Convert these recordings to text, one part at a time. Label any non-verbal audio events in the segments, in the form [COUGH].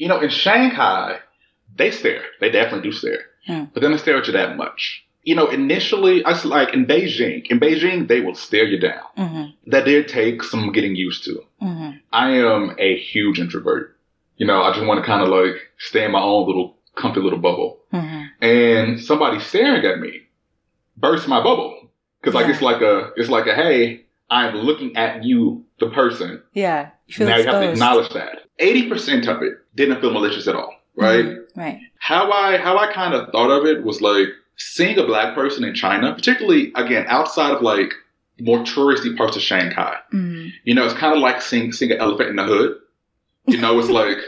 you know, in Shanghai, they stare. They definitely do stare. Hmm. But they don't stare at you that much. You know, initially, I was like in Beijing. In Beijing, they will stare you down. Mm-hmm. That did take some getting used to. Mm-hmm. I am a huge introvert. You know, I just want to kind of like stay in my own little comfy little bubble. Mm-hmm. And somebody staring at me bursts my bubble because like Yeah. it's like a it's like a hey, I'm looking at you, the person. Yeah. You now you have to acknowledge that. Eighty percent of it didn't feel malicious at all, right? Mhm. Right. How I how I kind of thought of it was like seeing a black person in China, particularly again outside of like more touristy parts of Shanghai. Mm-hmm. You know, it's kind of like seeing seeing an elephant in the hood. You know, it's like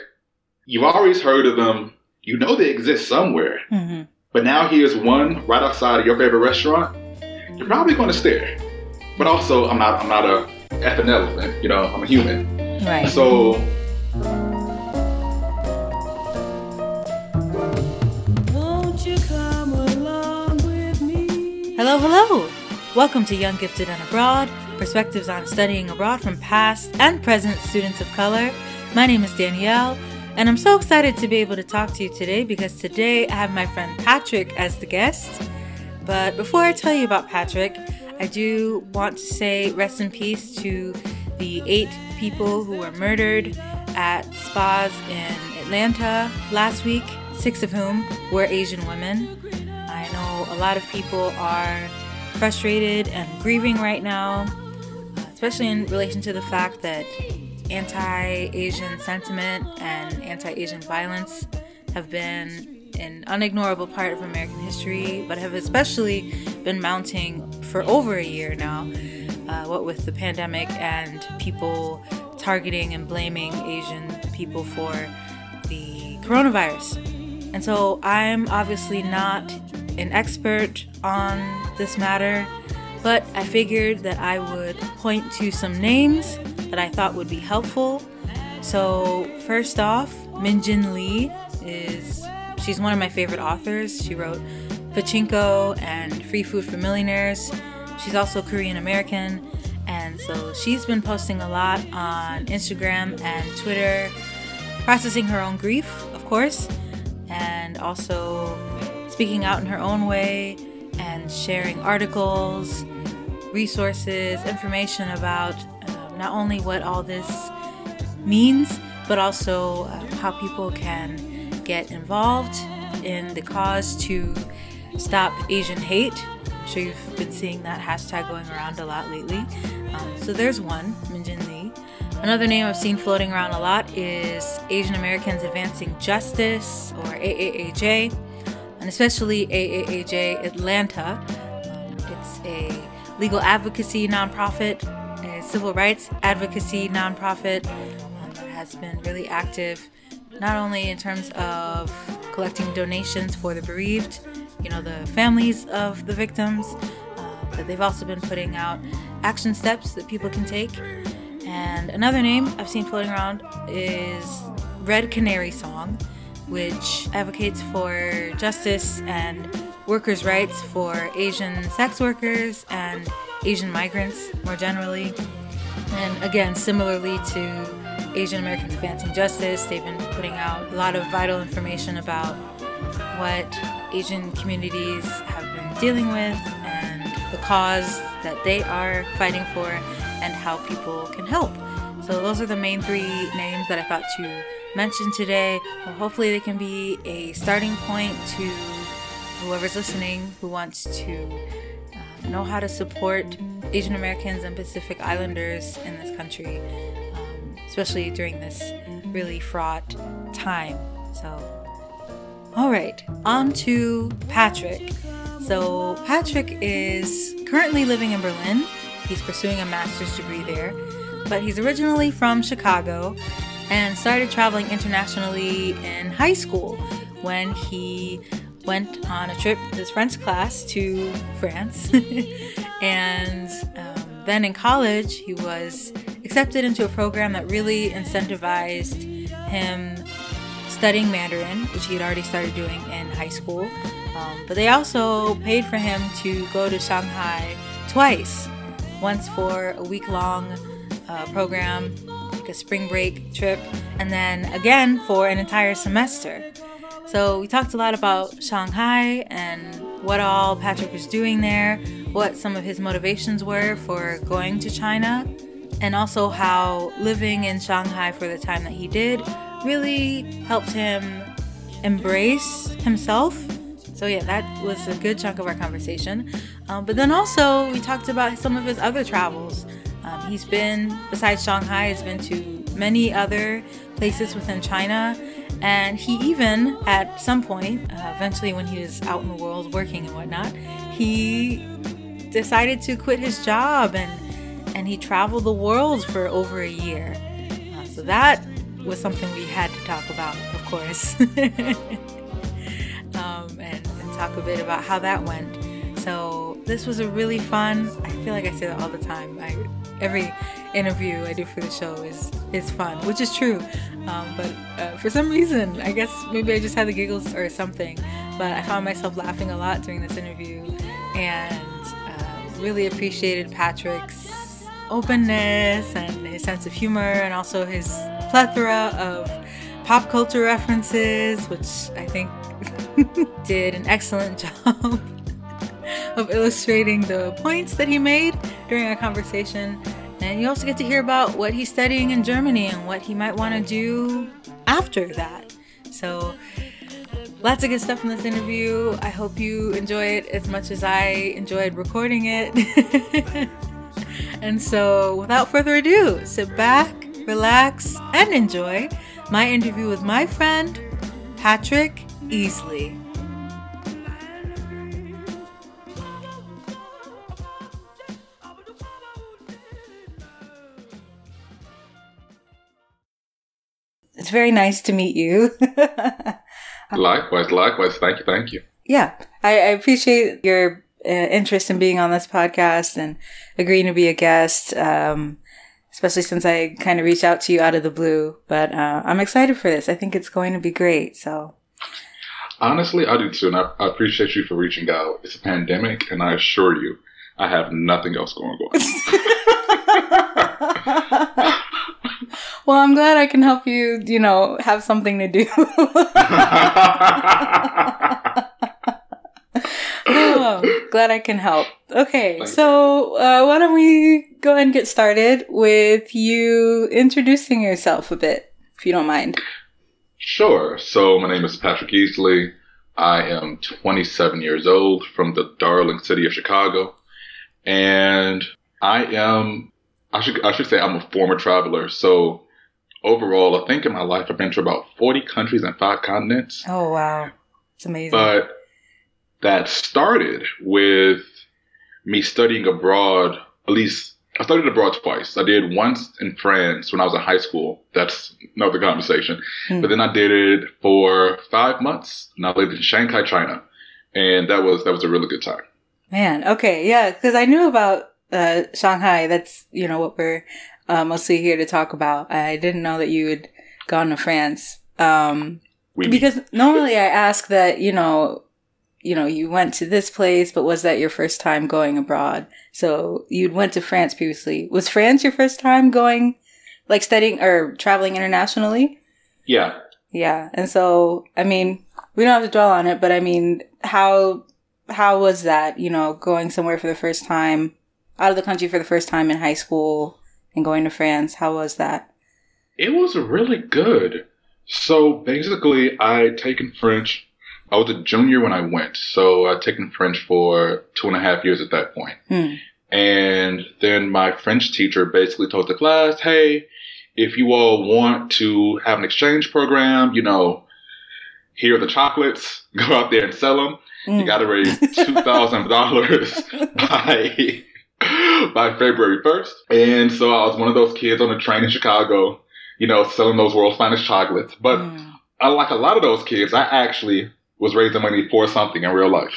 you've always heard of them. You know they exist somewhere, Mm-hmm. but now here's one right outside of your favorite restaurant. You're probably going to stare. But also, I'm not I'm not a effing elephant. You know, I'm a human. Right. So Hello, hello! Welcome to Young Gifted and Abroad, perspectives on studying abroad from past and present students of color. My name is Danielle, and I'm so excited to be able to talk to you today because today I have my friend Patrick as the guest. But before I tell you about Patrick, I do want to say rest in peace to the eight people who were murdered at spas in Atlanta last week, six of whom were Asian women. I know a lot of people are frustrated and grieving right now, uh, especially in relation to the fact that anti Asian sentiment and anti Asian violence have been an unignorable part of American history, but have especially been mounting for over a year now, uh, what with the pandemic and people targeting and blaming Asian people for the coronavirus. And so I'm obviously not an expert on this matter, but I figured that I would point to some names that I thought would be helpful. So, first off, Min Jin Lee is she's one of my favorite authors. She wrote Pachinko and Free Food for Millionaires. She's also Korean American, and so she's been posting a lot on Instagram and Twitter, processing her own grief, of course, and also speaking out in her own way and sharing articles, resources, information about uh, not only what all this means, but also uh, how people can get involved in the cause to stop Asian hate. I'm sure you've been seeing that hashtag going around a lot lately. Um, so there's one, Min Jin Lee. Another name I've seen floating around a lot is Asian Americans Advancing Justice, or AAAJ, and especially AAAJ Atlanta. Um, it's a legal advocacy nonprofit, a civil rights advocacy nonprofit um, that has been really active, not only in terms of collecting donations for the bereaved, you know, the families of the victims, uh, but they've also been putting out action steps that people can take. And another name I've seen floating around is Red Canary Song, which advocates for justice and workers' rights for Asian sex workers and Asian migrants more generally. And again, similarly to Asian Americans Advancing Justice, they've been putting out a lot of vital information about what Asian communities have been dealing with and the cause that they are fighting for and how people can help. So, those are the main three names that I thought to mention today. Hopefully, they can be a starting point to whoever's listening who wants to uh, know how to support Asian Americans and Pacific Islanders in this country, um, especially during this really fraught time. So, all right, on to Patrick. So, Patrick is currently living in Berlin. He's pursuing a master's degree there, but he's originally from Chicago and started traveling internationally in high school when he went on a trip with his French class to France. [LAUGHS] and um, then in college, he was accepted into a program that really incentivized him studying Mandarin, which he had already started doing in high school. Um, but they also paid for him to go to Shanghai twice once for a week long uh, program like a spring break trip, and then again for an entire semester. So we talked a lot about Shanghai and what all Patrick was doing there, what some of his motivations were for going to China, and also how living in Shanghai for the time that he did really helped him embrace himself. So, yeah, that was a good chunk of our conversation. Um, but then also, we talked about some of his other travels. Um, he's been, besides Shanghai, he's been to many other places within China. And he even, at some point, uh, eventually when he was out in the world working and whatnot, he decided to quit his job and and he traveled the world for over a year. Uh, so that was something we had to talk about, of course, [LAUGHS] um, and, and talk a bit about how that went. So this was a really fun. I feel like I say that all the time. I, every interview I do for the show is is fun, which is true. Um, but uh, for some reason, I guess maybe I just had the giggles or something. But I found myself laughing a lot during this interview, and uh, really appreciated Patrick's openness and his sense of humor, and also his plethora of pop culture references, which I think [LAUGHS] did an excellent job [LAUGHS] of illustrating the points that he made during our conversation. And you also get to hear about what he's studying in Germany and what he might want to do after that. So, lots of good stuff in this interview. I hope you enjoy it as much as I enjoyed recording it. [LAUGHS] and so, without further ado, sit back, relax, and enjoy my interview with my friend, Patrick Easley. It's very nice to meet you. [LAUGHS] Likewise, likewise. Thank you, thank you. yeah, I, I appreciate your uh, interest in being on this podcast and agreeing to be a guest, um, especially since I kind of reached out to you out of the blue. But uh, I'm excited for this. I think it's going to be great. So, Honestly, I do too, and I, I appreciate you for reaching out. It's a pandemic, and I assure you, I have nothing else going on. [LAUGHS] well, I'm glad I can help you, you know, have something to do. [LAUGHS] [LAUGHS] oh, [LAUGHS] glad I can help. Okay, Thank so uh, why don't we go ahead and get started with you introducing yourself a bit, if you don't mind. Sure. So my name is Patrick Easley. I am 27 years old from the darling city of Chicago, and I am I should I should say I'm a former traveler. So overall, I think in my life I've been to about 40 countries and five continents. Oh wow, it's amazing. But that started with me studying abroad. At least I studied abroad twice. I did once in France when I was in high school. That's another conversation. Hmm. But then I did it for five months, and I lived in Shanghai, China, and that was that was a really good time. Man, okay, yeah, because I knew about uh, Shanghai. That's you know what we're uh, mostly here to talk about. I didn't know that you had gone to France. Um, because normally I ask that you know, you know, you went to this place, but was that your first time going abroad? So you'd went to France previously. Was France your first time going, like studying or traveling internationally? yeah, Yeah, and so I mean, we don't have to dwell on it, but I mean, how how was that? You know, going somewhere for the first time, out of the country for the first time in high school, and going to France. How was that? it was really good. So basically, I taken French. I was a junior when I went, so I'd taken French for two and a half years at that point. Hmm. And then my French teacher basically told the class, hey, if you all want to have an exchange program, you know, here are the chocolates, [LAUGHS] go out there and sell them. You Mm. got to raise [LAUGHS] $2,000 by, [LAUGHS] by February 1st. And so I was one of those kids on the train in Chicago, you know, selling those world's finest chocolates. But Mm. unlike a lot of those kids, I actually was raising money for something in real life.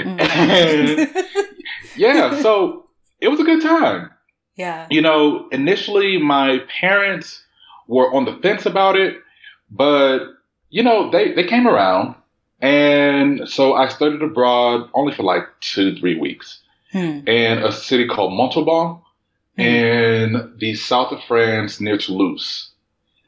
Mm. [LAUGHS] Yeah, so it was a good time. yeah. You know, initially my parents were on the fence about it, but you know, they, they came around. And so I studied abroad only for like two, three weeks Hmm. in a city called Montauban. in the south of France near Toulouse.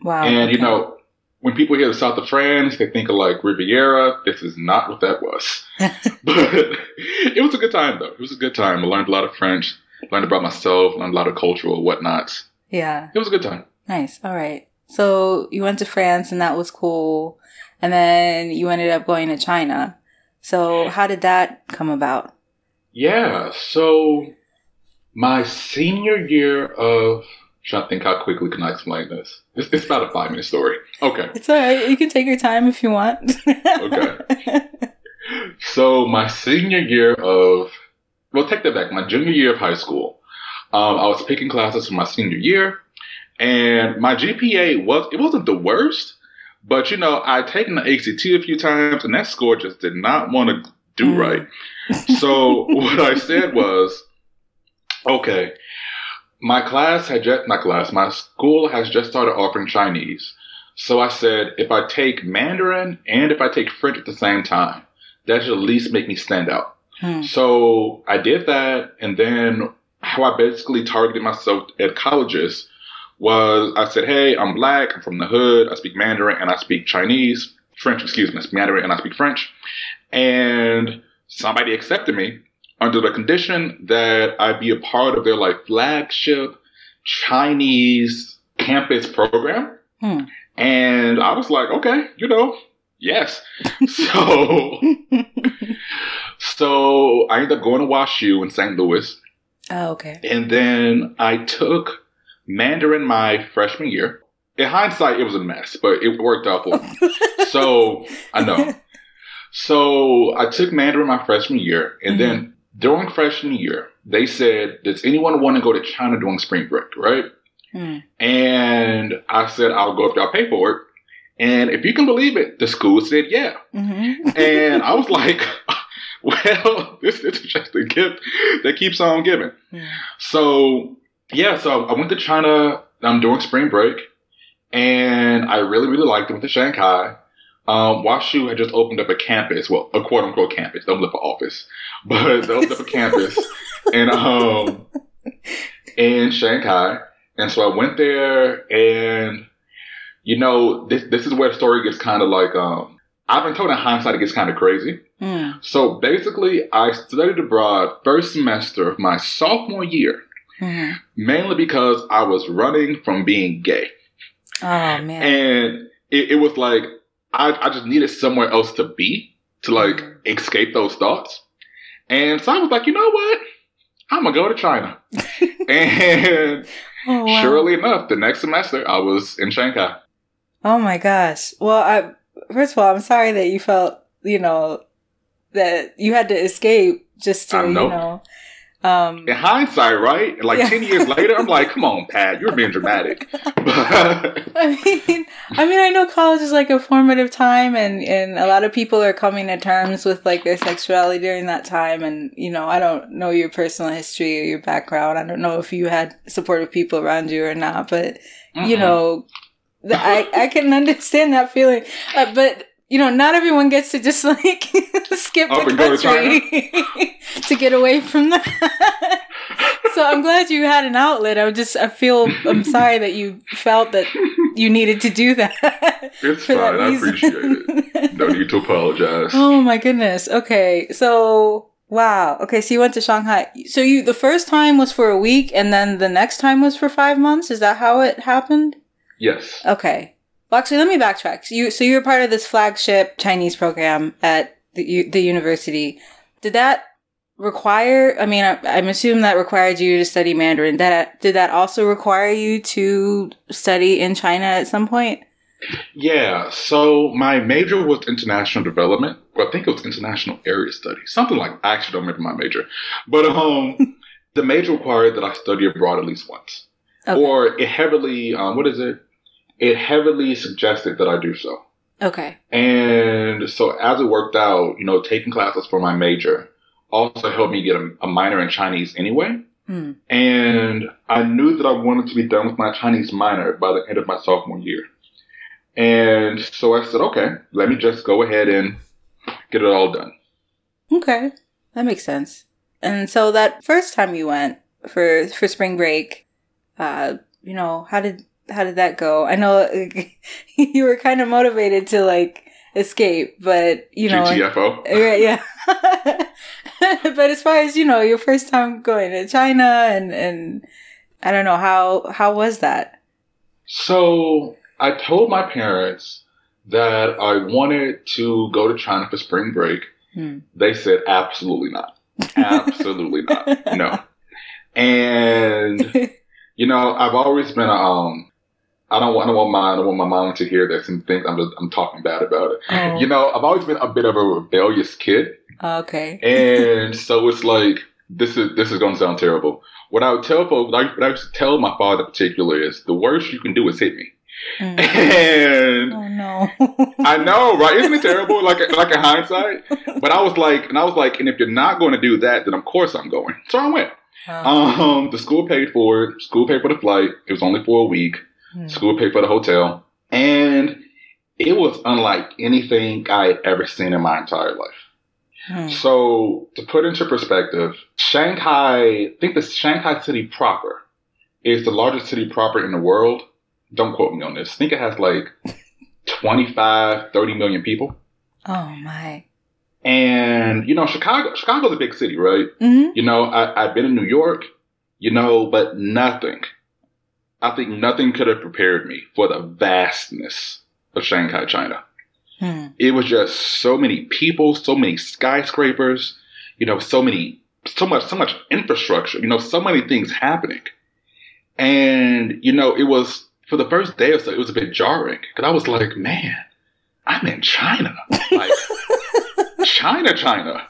Wow. and you okay. know, when people hear the south of France, they think of like Riviera. This is not what that was. [LAUGHS] but it was a good time though. It was a good time. I learned a lot of French, learned about myself, learned a lot of cultural whatnots. yeah. It was a good time. Nice. All right. So you went to France and that was cool. And then you ended up going to China. So how did that come about? Yeah. So my senior year of trying to think how quickly can I explain this? It's, it's about a five minute story. Okay. It's all right. You can take your time if you want. Okay. So my senior year of, well, take that back. My junior year of high school, um, I was picking classes for my senior year, and my GPA was it wasn't the worst, but you know I'd taken the ACT a few times, and that score just did not want to do Mm. right. So what I said was, okay, my class had just my class, my school has just started offering Chinese. So I said, if I take Mandarin and if I take French at the same time, that should at least make me stand out. Hmm. So I did that, and then how I basically targeted myself at colleges was I said, "Hey, I'm black. I'm from the hood. I speak Mandarin and I speak Chinese, French. Excuse me, Mandarin and I speak French." And somebody accepted me under the condition that I be a part of their like flagship Chinese campus program. Hmm. And I was like, okay, you know, yes. [LAUGHS] So, so I ended up going to WashU in St. Louis. oh, okay. And then I took Mandarin my freshman year. In hindsight, it was a mess, but it worked out for me. so I know. [LAUGHS] So I took Mandarin my freshman year, and then during freshman year, they said, "Does anyone want to go to China during spring break?" Right? Hmm. And I said, "I'll go if y'all pay for it." And if you can believe it, the school said, "Yeah." Mm-hmm. [LAUGHS] And I was like, [LAUGHS] "Well, [LAUGHS] this is just a gift that keeps on giving." So yeah, so I went to China um, during spring break, and I really, really liked it. Went to Shanghai. Um, WashU had just opened up a campus, well, a quote unquote campus. They opened up an office, [LAUGHS] but they opened up a campus in [LAUGHS] um in Shanghai. And so I went there, and you know, this this is where the story gets kind of like um. I've been told in hindsight it gets kind of crazy. Hmm. So basically, I studied abroad first semester of my sophomore year, Mhm. mainly because I was running from being gay. Oh man. And it, it was like, I, I just needed somewhere else to be to like escape those thoughts. And so I was like, you know what? I'm going to go to China. [LAUGHS] and oh, wow. surely enough, the next semester I was in Shanghai. Oh my gosh. Well, I first of all, I'm sorry that you felt, you know, that you had to escape just to, I you know. Um In hindsight, right? Like Yeah. 10 years later, I'm like, come on, Pat, you're being dramatic. [LAUGHS] I mean, I mean, I know college is like a formative time, and and a lot of people are coming to terms with like their sexuality during that time. And you know, I don't know your personal history or your background. I don't know if you had supportive people around you or not, but you Mm-mm. know, I I can understand that feeling. Uh, but you know, not everyone gets to just [LAUGHS] like skip Up the go to country [LAUGHS] to get away from that. [LAUGHS] so I'm glad you had an outlet. I just I feel I'm sorry that you felt that you needed to do that. It's for that fine. I appreciate it. No need to apologize. oh my goodness. Okay, so wow. Okay, so you went to Shanghai. So you the first time was for a week, and then the next time was for five months. Is that how it happened? Yes. Okay. Well, actually, let me backtrack. So you so you were part of this flagship Chinese program at the the university. Did that require? I mean, I, I'm assuming that required you to study Mandarin. That did that also require you to study in China at some point? Yeah. So my major was international development. Well, I think it was international area studies. Something like I actually don't remember my major. But um [LAUGHS] the major required that I study abroad at least once. Okay. Or it heavily um what is it? It heavily suggested that I do so. okay. And so as it worked out, you know, taking classes for my major also helped me get a, a minor in Chinese anyway. Hmm. And I knew that I wanted to be done with my Chinese minor by the end of my sophomore year. And so I said, okay, let me just go ahead and get it all done. Okay. That makes sense. And so that first time you went for for spring break. Uh, you know, how did how did that go? I know [LAUGHS] you were kind of motivated to like escape, but you know, GTFO. Right, yeah. [LAUGHS] but as far as you know, your first time going to China and and I don't know how how was that? So I told my parents that I wanted to go to China for spring break. Hmm. They said absolutely not. Absolutely not. No. [LAUGHS] And you know, I've always been a, um I don't want I don't want my I don't want my mom to hear this and think I'm just, I'm talking bad about it. Oh. You know, I've always been a bit of a rebellious kid. okay. And so it's like this is this is gonna sound terrible. What I would tell folks, like what I used to tell my father particularly is the worst you can do is hit me. Mm. And Oh no. I know, right? Isn't it terrible? Like like in hindsight. [LAUGHS] But I was like, and I was like, and if you're not going to do that, then of course I'm going. So I went. Oh. Um, the school paid for it. School paid for the flight. It was only for a week. Hmm. School paid for the hotel, and it was unlike anything I had ever seen in my entire life. Hmm. So to put into perspective, Shanghai, I think the Shanghai city proper is the largest city proper in the world. Don't quote me on this. I think it has like [LAUGHS] 25, 30 million people. Oh my. And, you know, Chicago, Chicago's a big city, right? hmm You know, I, I've been in New York, you know, but nothing, I think nothing could have prepared me for the vastness of Shanghai, China. Hmm. It was just so many people, so many skyscrapers, you know, so many, so much, so much infrastructure, you know, so many things happening. And, you know, it was, for the first day or so, it was a bit jarring because I was like, man, I'm in China. Like, [LAUGHS] China, China.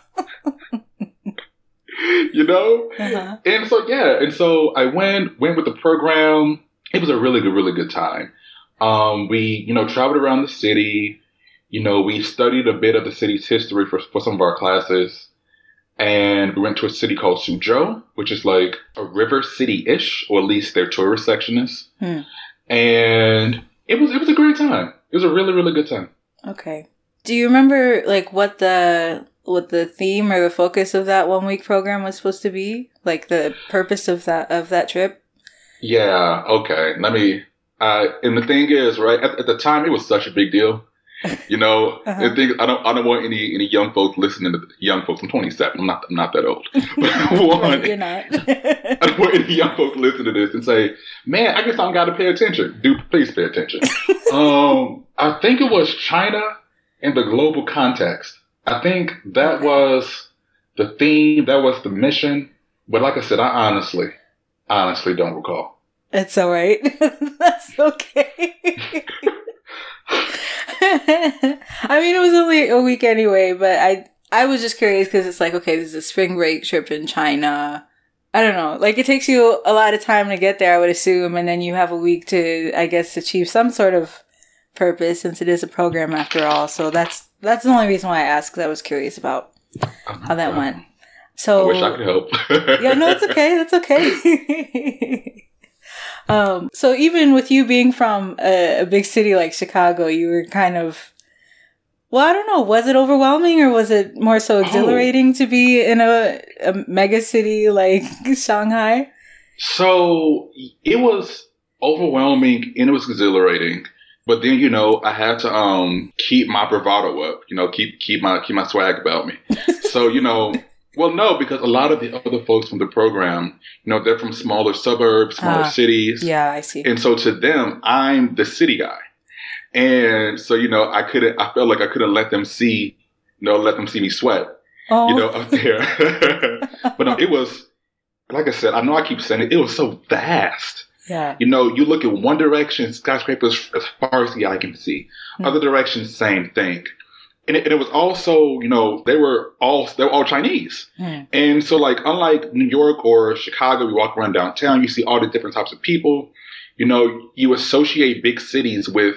[LAUGHS] you know? Uh-huh. And so yeah, and so I went went with the program. It was a really good, really good time. Um, we, you know, traveled around the city. You know, we studied a bit of the city's history for for some of our classes. And we went to a city called Suzhou, which is like a river city-ish, or at least their tourist section is. Hmm. And it was it was a great time. It was a really, really good time. Okay. Do you remember like what the what the theme or the focus of that one week program was supposed to be? Like the purpose of that of that trip? Yeah, okay. Let me. Uh, and the thing is, right at, at the time, it was such a big deal. You know, [LAUGHS] Uh-huh. the thing I don't I don't want any any young folks listening to young folks. I'm 27. I'm not I'm not that old. [LAUGHS] But I want you're not. [LAUGHS] I don't want any young folks listening to this and say, "Man, I guess I don't got to pay attention." Do please pay attention. um, I think it was China in the global context. I think that was the theme. That was the mission. But like I said, I honestly, honestly don't recall. it's all right. [LAUGHS] That's okay. [LAUGHS] I mean, it was only a week anyway, but I I was just curious because it's like, okay, this is a spring break trip in China. I don't know. Like, it takes you a lot of time to get there, I would assume, and then you have a week to, I guess, achieve some sort of purpose since it is a program after all. So that's that's the only reason why I asked because I was curious about how that went. So I wish I could help. [LAUGHS] yeah, no, it's okay. That's okay. [LAUGHS] um, so even with you being from a, a big city like Chicago, you were kind of, well, I don't know. Was it overwhelming or was it more so exhilarating to be in a, a mega city like [LAUGHS] Shanghai? So it was overwhelming and it was exhilarating. But then, you know, I had to um keep my bravado up, you know, keep keep my keep my swag about me. [LAUGHS] so, you know, well no, because a lot of the other folks from the program, you know, they're from smaller suburbs, smaller Ah, cities. Yeah, I see. And so to them, I'm the city guy. And so, you know, I couldn't I felt like I couldn't let them see, you know, let them see me sweat oh, you know, up there. [LAUGHS] but no, it was, like I said, I know I keep saying it, it was so vast. Yeah. You know, you look in one direction, skyscrapers as far as the eye can see. Hmm. Other directions, same thing. And it, and it was also, you know, they were all they were all Chinese. Hmm. And so, like, unlike New York or Chicago, you walk around downtown, you see all the different types of people. You know, you associate big cities with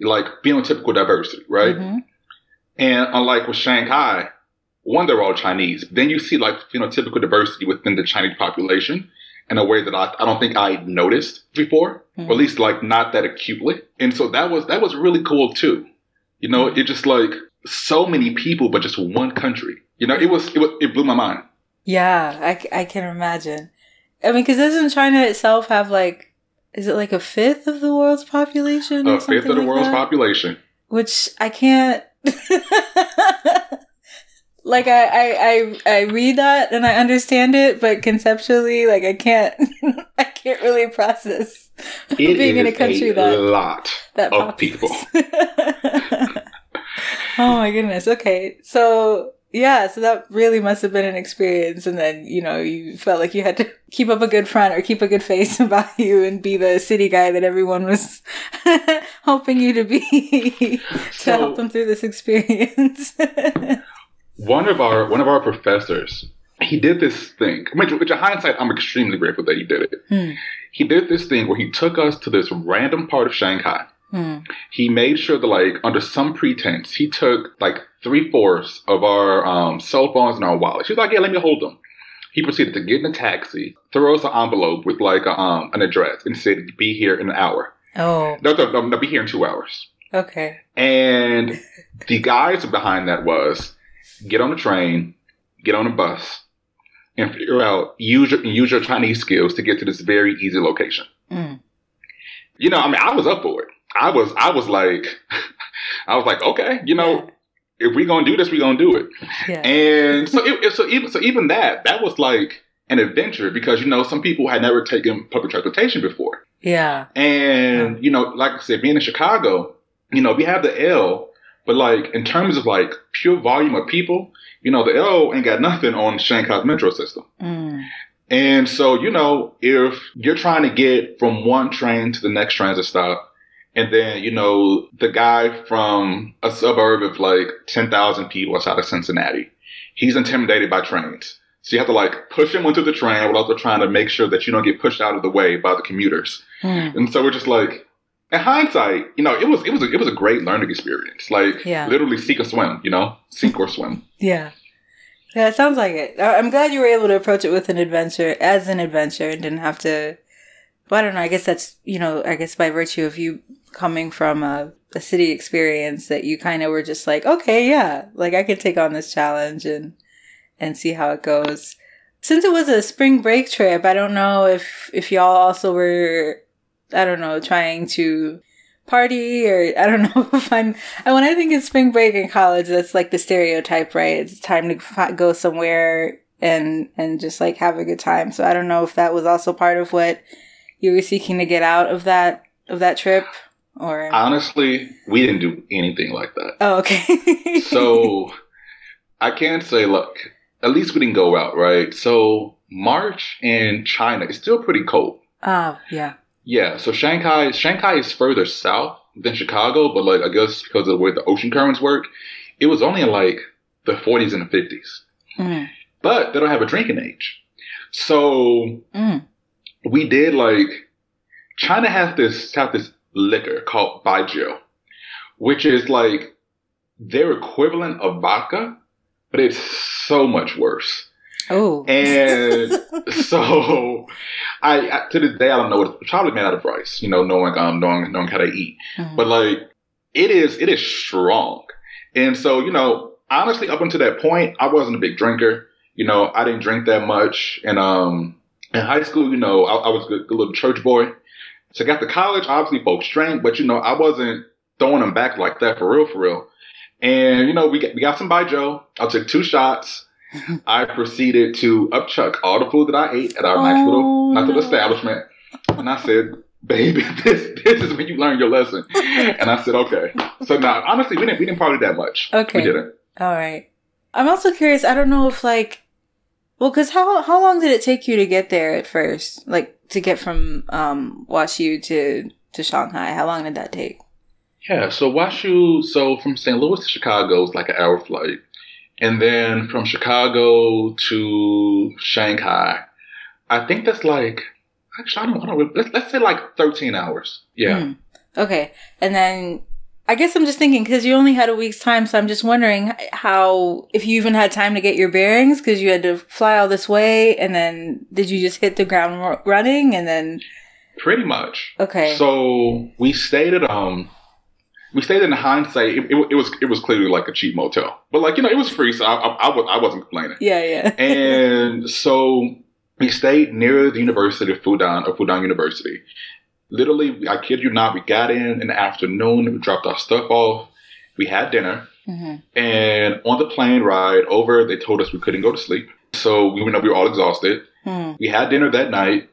like phenotypical diversity, right? Mhm. And unlike with Shanghai, one, they're all Chinese. Then you see like phenotypical diversity within the Chinese population in a way that I, I don't think I noticed before, or at hmm. least like not that acutely. And so that was that was really cool too. You know, it just like so many people, but just one country. You know, it was it was it blew my mind. Yeah, I, I can imagine. I mean, because doesn't China itself have like, is it like a fifth of the world's population? or A fifth of the like world's that? population. which I can't. [LAUGHS] like I, I I I read that and I understand it, but conceptually, like I can't [LAUGHS] I can't really process It [LAUGHS] being in a country that a lot that of people. [LAUGHS] oh my goodness. Okay, so yeah, so that really must have been an experience, and then you know you felt like you had to keep up a good front or keep a good face about you and be the city guy that everyone was hoping you to be to So- help them through this experience. One of our one of our professors he did this thing which, which in hindsight i'm extremely grateful that he did it. Hmm. he did this thing where he took us to this random part of shanghai. Hmm. he made sure that like under some pretense he took like three-fourths of our um, cell phones and our wallets. He's like yeah let me hold them. He proceeded to get in a taxi throw us an envelope with like a, um, an address and said be here in an hour. Oh, no, no, no, no be here in two hours. Okay. and the guys behind that was get on the train, get on a bus, and figure out use your, use your Chinese skills to get to this very easy location. Mm. You know, I mean, I was up for it. I was, I was like, [LAUGHS] I was like, okay, you know, if we're gonna do this, we're gonna do it. Yeah. And so, [LAUGHS] it, so even so, even that that was like an adventure because you know some people had never taken public transportation before. Yeah. And, you know, like I said, being in Chicago, you know, we have the L, but like in terms of like pure volume of people, you know, the L ain't got nothing on Shanghai's metro system. Mm. And so, you know, if you're trying to get from one train to the next transit stop, and then, you know, the guy from a suburb of like 10,000 people outside of Cincinnati, he's intimidated by trains. So you have to like push him into the train while also trying to make sure that you don't get pushed out of the way by the commuters. Mm. And so we're just like, in hindsight, you know, it was it was a, it was a great learning experience. Like Yeah. literally sink or swim, you know, sink or swim. [LAUGHS] Yeah. Yeah, it sounds like it. I'm glad you were able to approach it with an adventure, as an adventure, and didn't have to. Well, I don't know. I guess that's, you know, I guess by virtue of you coming from a, a city experience that you kind of were just like, okay, yeah, like I could take on this challenge and, and see how it goes. Since it was a spring break trip, I don't know if, if y'all also were, I don't know, trying to party or I don't [LAUGHS] know if I'm and when I think of spring break in college, that's like the stereotype, right? It's time to fi- go somewhere and and just like have a good time. So I don't know if that was also part of what you were seeking to get out of that of that trip, or Honestly, we didn't do anything like that. oh, okay. [LAUGHS] So I can't say, look, at least we didn't go out, right? So March in China is still pretty cold. oh yeah, Yeah, so Shanghai Shanghai is further south than Chicago, but like I guess because of the way the ocean currents work, it was only in like the 40s and the 50s. mm, But they don't have a drinking age. So mm. we did like China has this have this liquor called baijiu, which is like their equivalent of vodka, but it's so much worse. Oh, And [LAUGHS] so I, I to this day I don't know what it's probably made out of rice, you know, knowing um knowing knowing how to eat. Mhm. But like it is it is strong. And so, you know, honestly up until that point, I wasn't a big drinker. You know, I didn't drink that much. And um in high school, you know, I, I was a good little church boy. So I got to college, obviously folks drank, but you know, I wasn't throwing them back like that for real, for real. And you know, we got we got some baijiu. I took two shots. I proceeded to upchuck all the food that I ate at our nice Oh, little nice little establishment. And I said, baby, [LAUGHS] this this is when you learn your lesson. And I said, okay. So now honestly we didn't we didn't party that much. Okay. We didn't. All right. I'm also curious. I don't know if like, well, because how how long did it take you to get there at first? Like to get from um WashU to to Shanghai. How long did that take? Yeah, so WashU, so from St. Louis to Chicago is like an hour flight. And then from Chicago to Shanghai, I think that's like, actually, I don't, I don't let's, let's say like 13 hours. Yeah. Hmm. Okay. And then I guess I'm just thinking because you only had a week's time, so I'm just wondering how if you even had time to get your bearings because you had to fly all this way, and then did you just hit the ground ru- running and then Pretty much. okay. So we stayed at, um, we stayed in hindsight, it, it, it was, it was clearly like a cheap motel, but like, you know, it was free. So I, I, I, was, I wasn't complaining. yeah, yeah. [LAUGHS] and so we stayed near the University of Fudan, or Fudan University. Literally, I kid you not, we got in in the afternoon, we dropped our stuff off, we had dinner, hmm and on the plane ride over, they told us we couldn't go to sleep. So we went up. we were all exhausted. Hmm. We had dinner that night.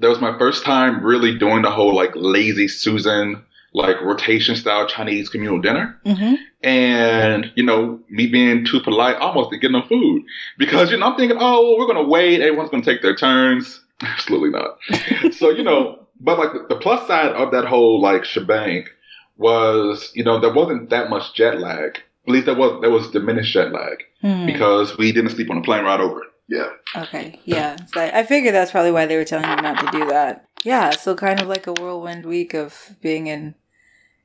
That was my first time really doing the whole like lazy Susan, like rotation style Chinese communal dinner. hmm And, you know, me being too polite almost to get them food. Because, you know, I'm thinking, oh, well, we're going to wait. Everyone's going to take their turns. [LAUGHS] Absolutely not. [LAUGHS] so, you know, but like the, the plus side of that whole like shebang was, you know, there wasn't that much jet lag. At least there was, there was diminished jet lag Hmm. because we didn't sleep on the plane ride over. Yeah. Okay, yeah. So I, figured that's probably why they were telling you not to do that. Yeah, so kind of like a whirlwind week of being in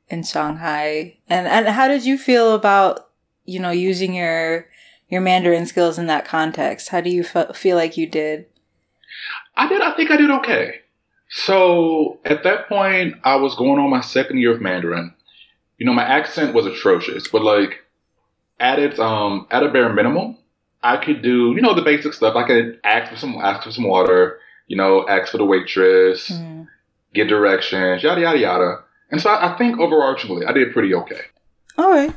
in Shanghai. And and how did you feel about you know using your your Mandarin skills in that context? How do you f- feel like you did? I did. I think I did okay. So at that point, I was going on my second year of Mandarin. You know, my accent was atrocious, but like at its um at a bare minimum, I could do you know the basic stuff. I could ask for some ask for some water. You know, ask for the waitress, Hmm. get directions, yada yada yada. And so I, I think overarchingly, I did pretty okay. All right.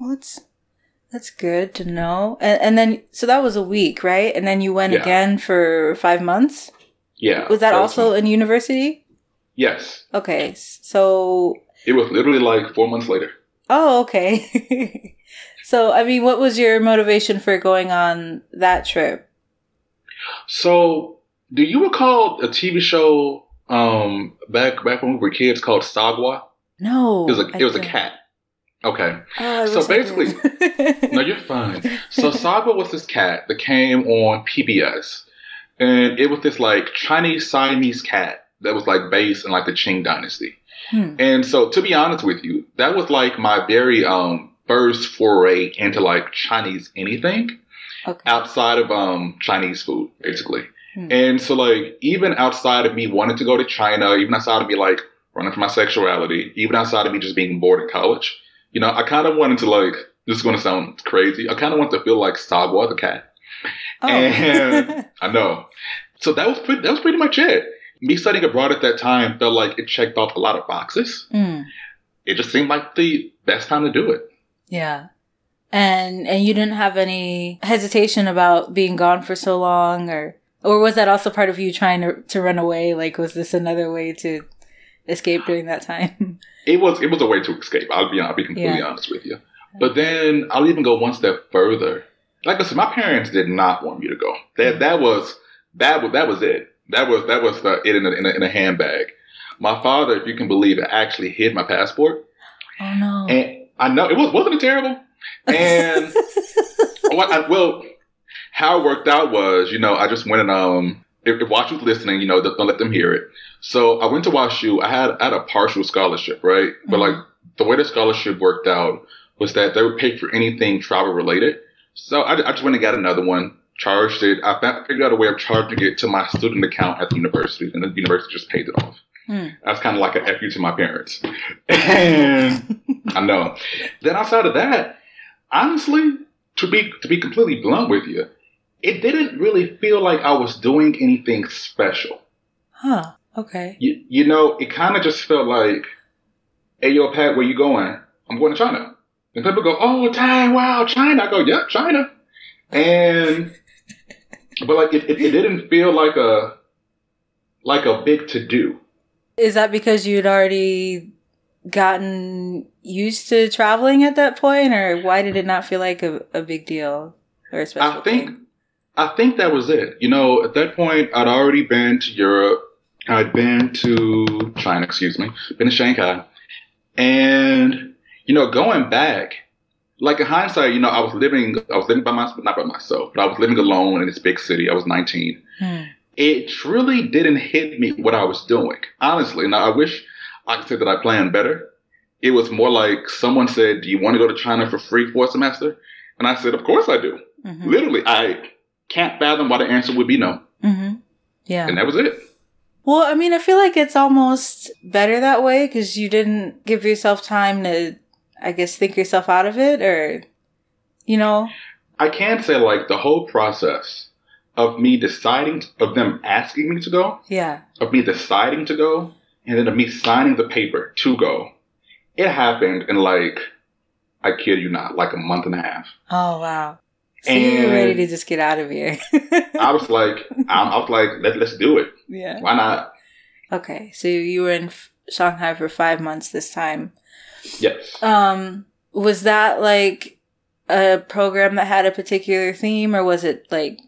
Well, that's that's good to know. And and then so that was a week, right? And then you went Yeah. again for five months. Yeah. Was that so- also in university? Yes. Okay, so It was literally like four months later. Oh, okay. [LAUGHS] so, I mean, what was your motivation for going on that trip? So, do you recall a TV show um back back when we were kids called Sagwa? No, It was a it was a cat. Okay. Oh, So did. [LAUGHS] No, you're fine. So Sagwa was this cat that came on PBS, and it was this like Chinese Siamese cat that was like based in like the Qing Dynasty. Hmm. And so, to be honest with you, that was like my very um first foray into like Chinese anything Okay. outside of um Chinese food, basically. Hmm. And so like even outside of me wanting to go to China, even outside of me like running from my sexuality, even outside of me just being bored in college, you know, I kind of wanted to like this is going to sound crazy. I kind of want to feel like Sagwa the cat. Oh. And [LAUGHS] I know. So that was pretty, that was pretty much it. Me studying abroad at that time felt like it checked off a lot of boxes. Mm, It just seemed like the best time to do it. Yeah. And and you didn't have any hesitation about being gone for so long or or was that also part of you trying to to run away? Like was this another way to escape during that time? [LAUGHS] it was it was a way to escape. I'll be I'll be completely Yeah. honest with you. But then I'll even go one step further. Like I said, my parents did not want me to go. That mm. that was that was that was it. That was that was the, it in a, in, a, in a handbag. My father, if you can believe it, actually hid my passport, oh no. and I know it was wasn't it terrible. And [LAUGHS] what I, well, how it worked out was, you know, I just went and um, if, if Wash was listening, you know, don't don't let them hear it. So I went to WashU. I had I had a partial scholarship, right? But like the way the scholarship worked out was that they would pay for anything travel related. So I, I just went and got another one, charged it. I fa- figured out a way of charging it to my student account at the university, and the university just paid it off. Hmm. That's kind of like an FU to my parents. And I know. Then outside of that, honestly, to be to be completely blunt with you, it didn't really feel like I was doing anything special. Huh. Okay. You, you know, it kind of just felt like, hey, yo, Pat, where you going? I'm going to China. And people go, oh, Thai, wow, China. I go, yep, China. And, but like, it, it, it didn't feel like a, like a big to do. Is that because you'd already gotten used to traveling at that point, or why did it not feel like a, a big deal or a special I think, thing? I think that was it. You know, at that point, I'd already been to Europe. I'd been to China, excuse me, been to Shanghai. And, you know, going back, like in hindsight, you know, I was living, I was living by myself, not by myself, but I was living alone in this big city. I was 19. Hmm. It truly didn't hit me what I was doing. Honestly, now I wish I could say that I planned better. It was more like someone said, do you want to go to China for free for a semester? And I said, of course I do. Mhm. Literally, I can't fathom why the answer would be no. Mhm. Yeah. And that was it. Well, I mean, I feel like it's almost better that way because you didn't give yourself time to, I guess, think yourself out of it, or, you know. I can't say like the whole process of me deciding, of them asking me to go, Yeah. of me deciding to go, and then of me signing the paper to go. It happened in like, I kid you not, like a month and a half. Oh wow. So you were ready to just get out of here. I was like, I, I was like, Let, let's do it. yeah. Why not? Okay. So you were in Shanghai for five months this time. Yes. Um, was that like a program that had a particular theme, or was it like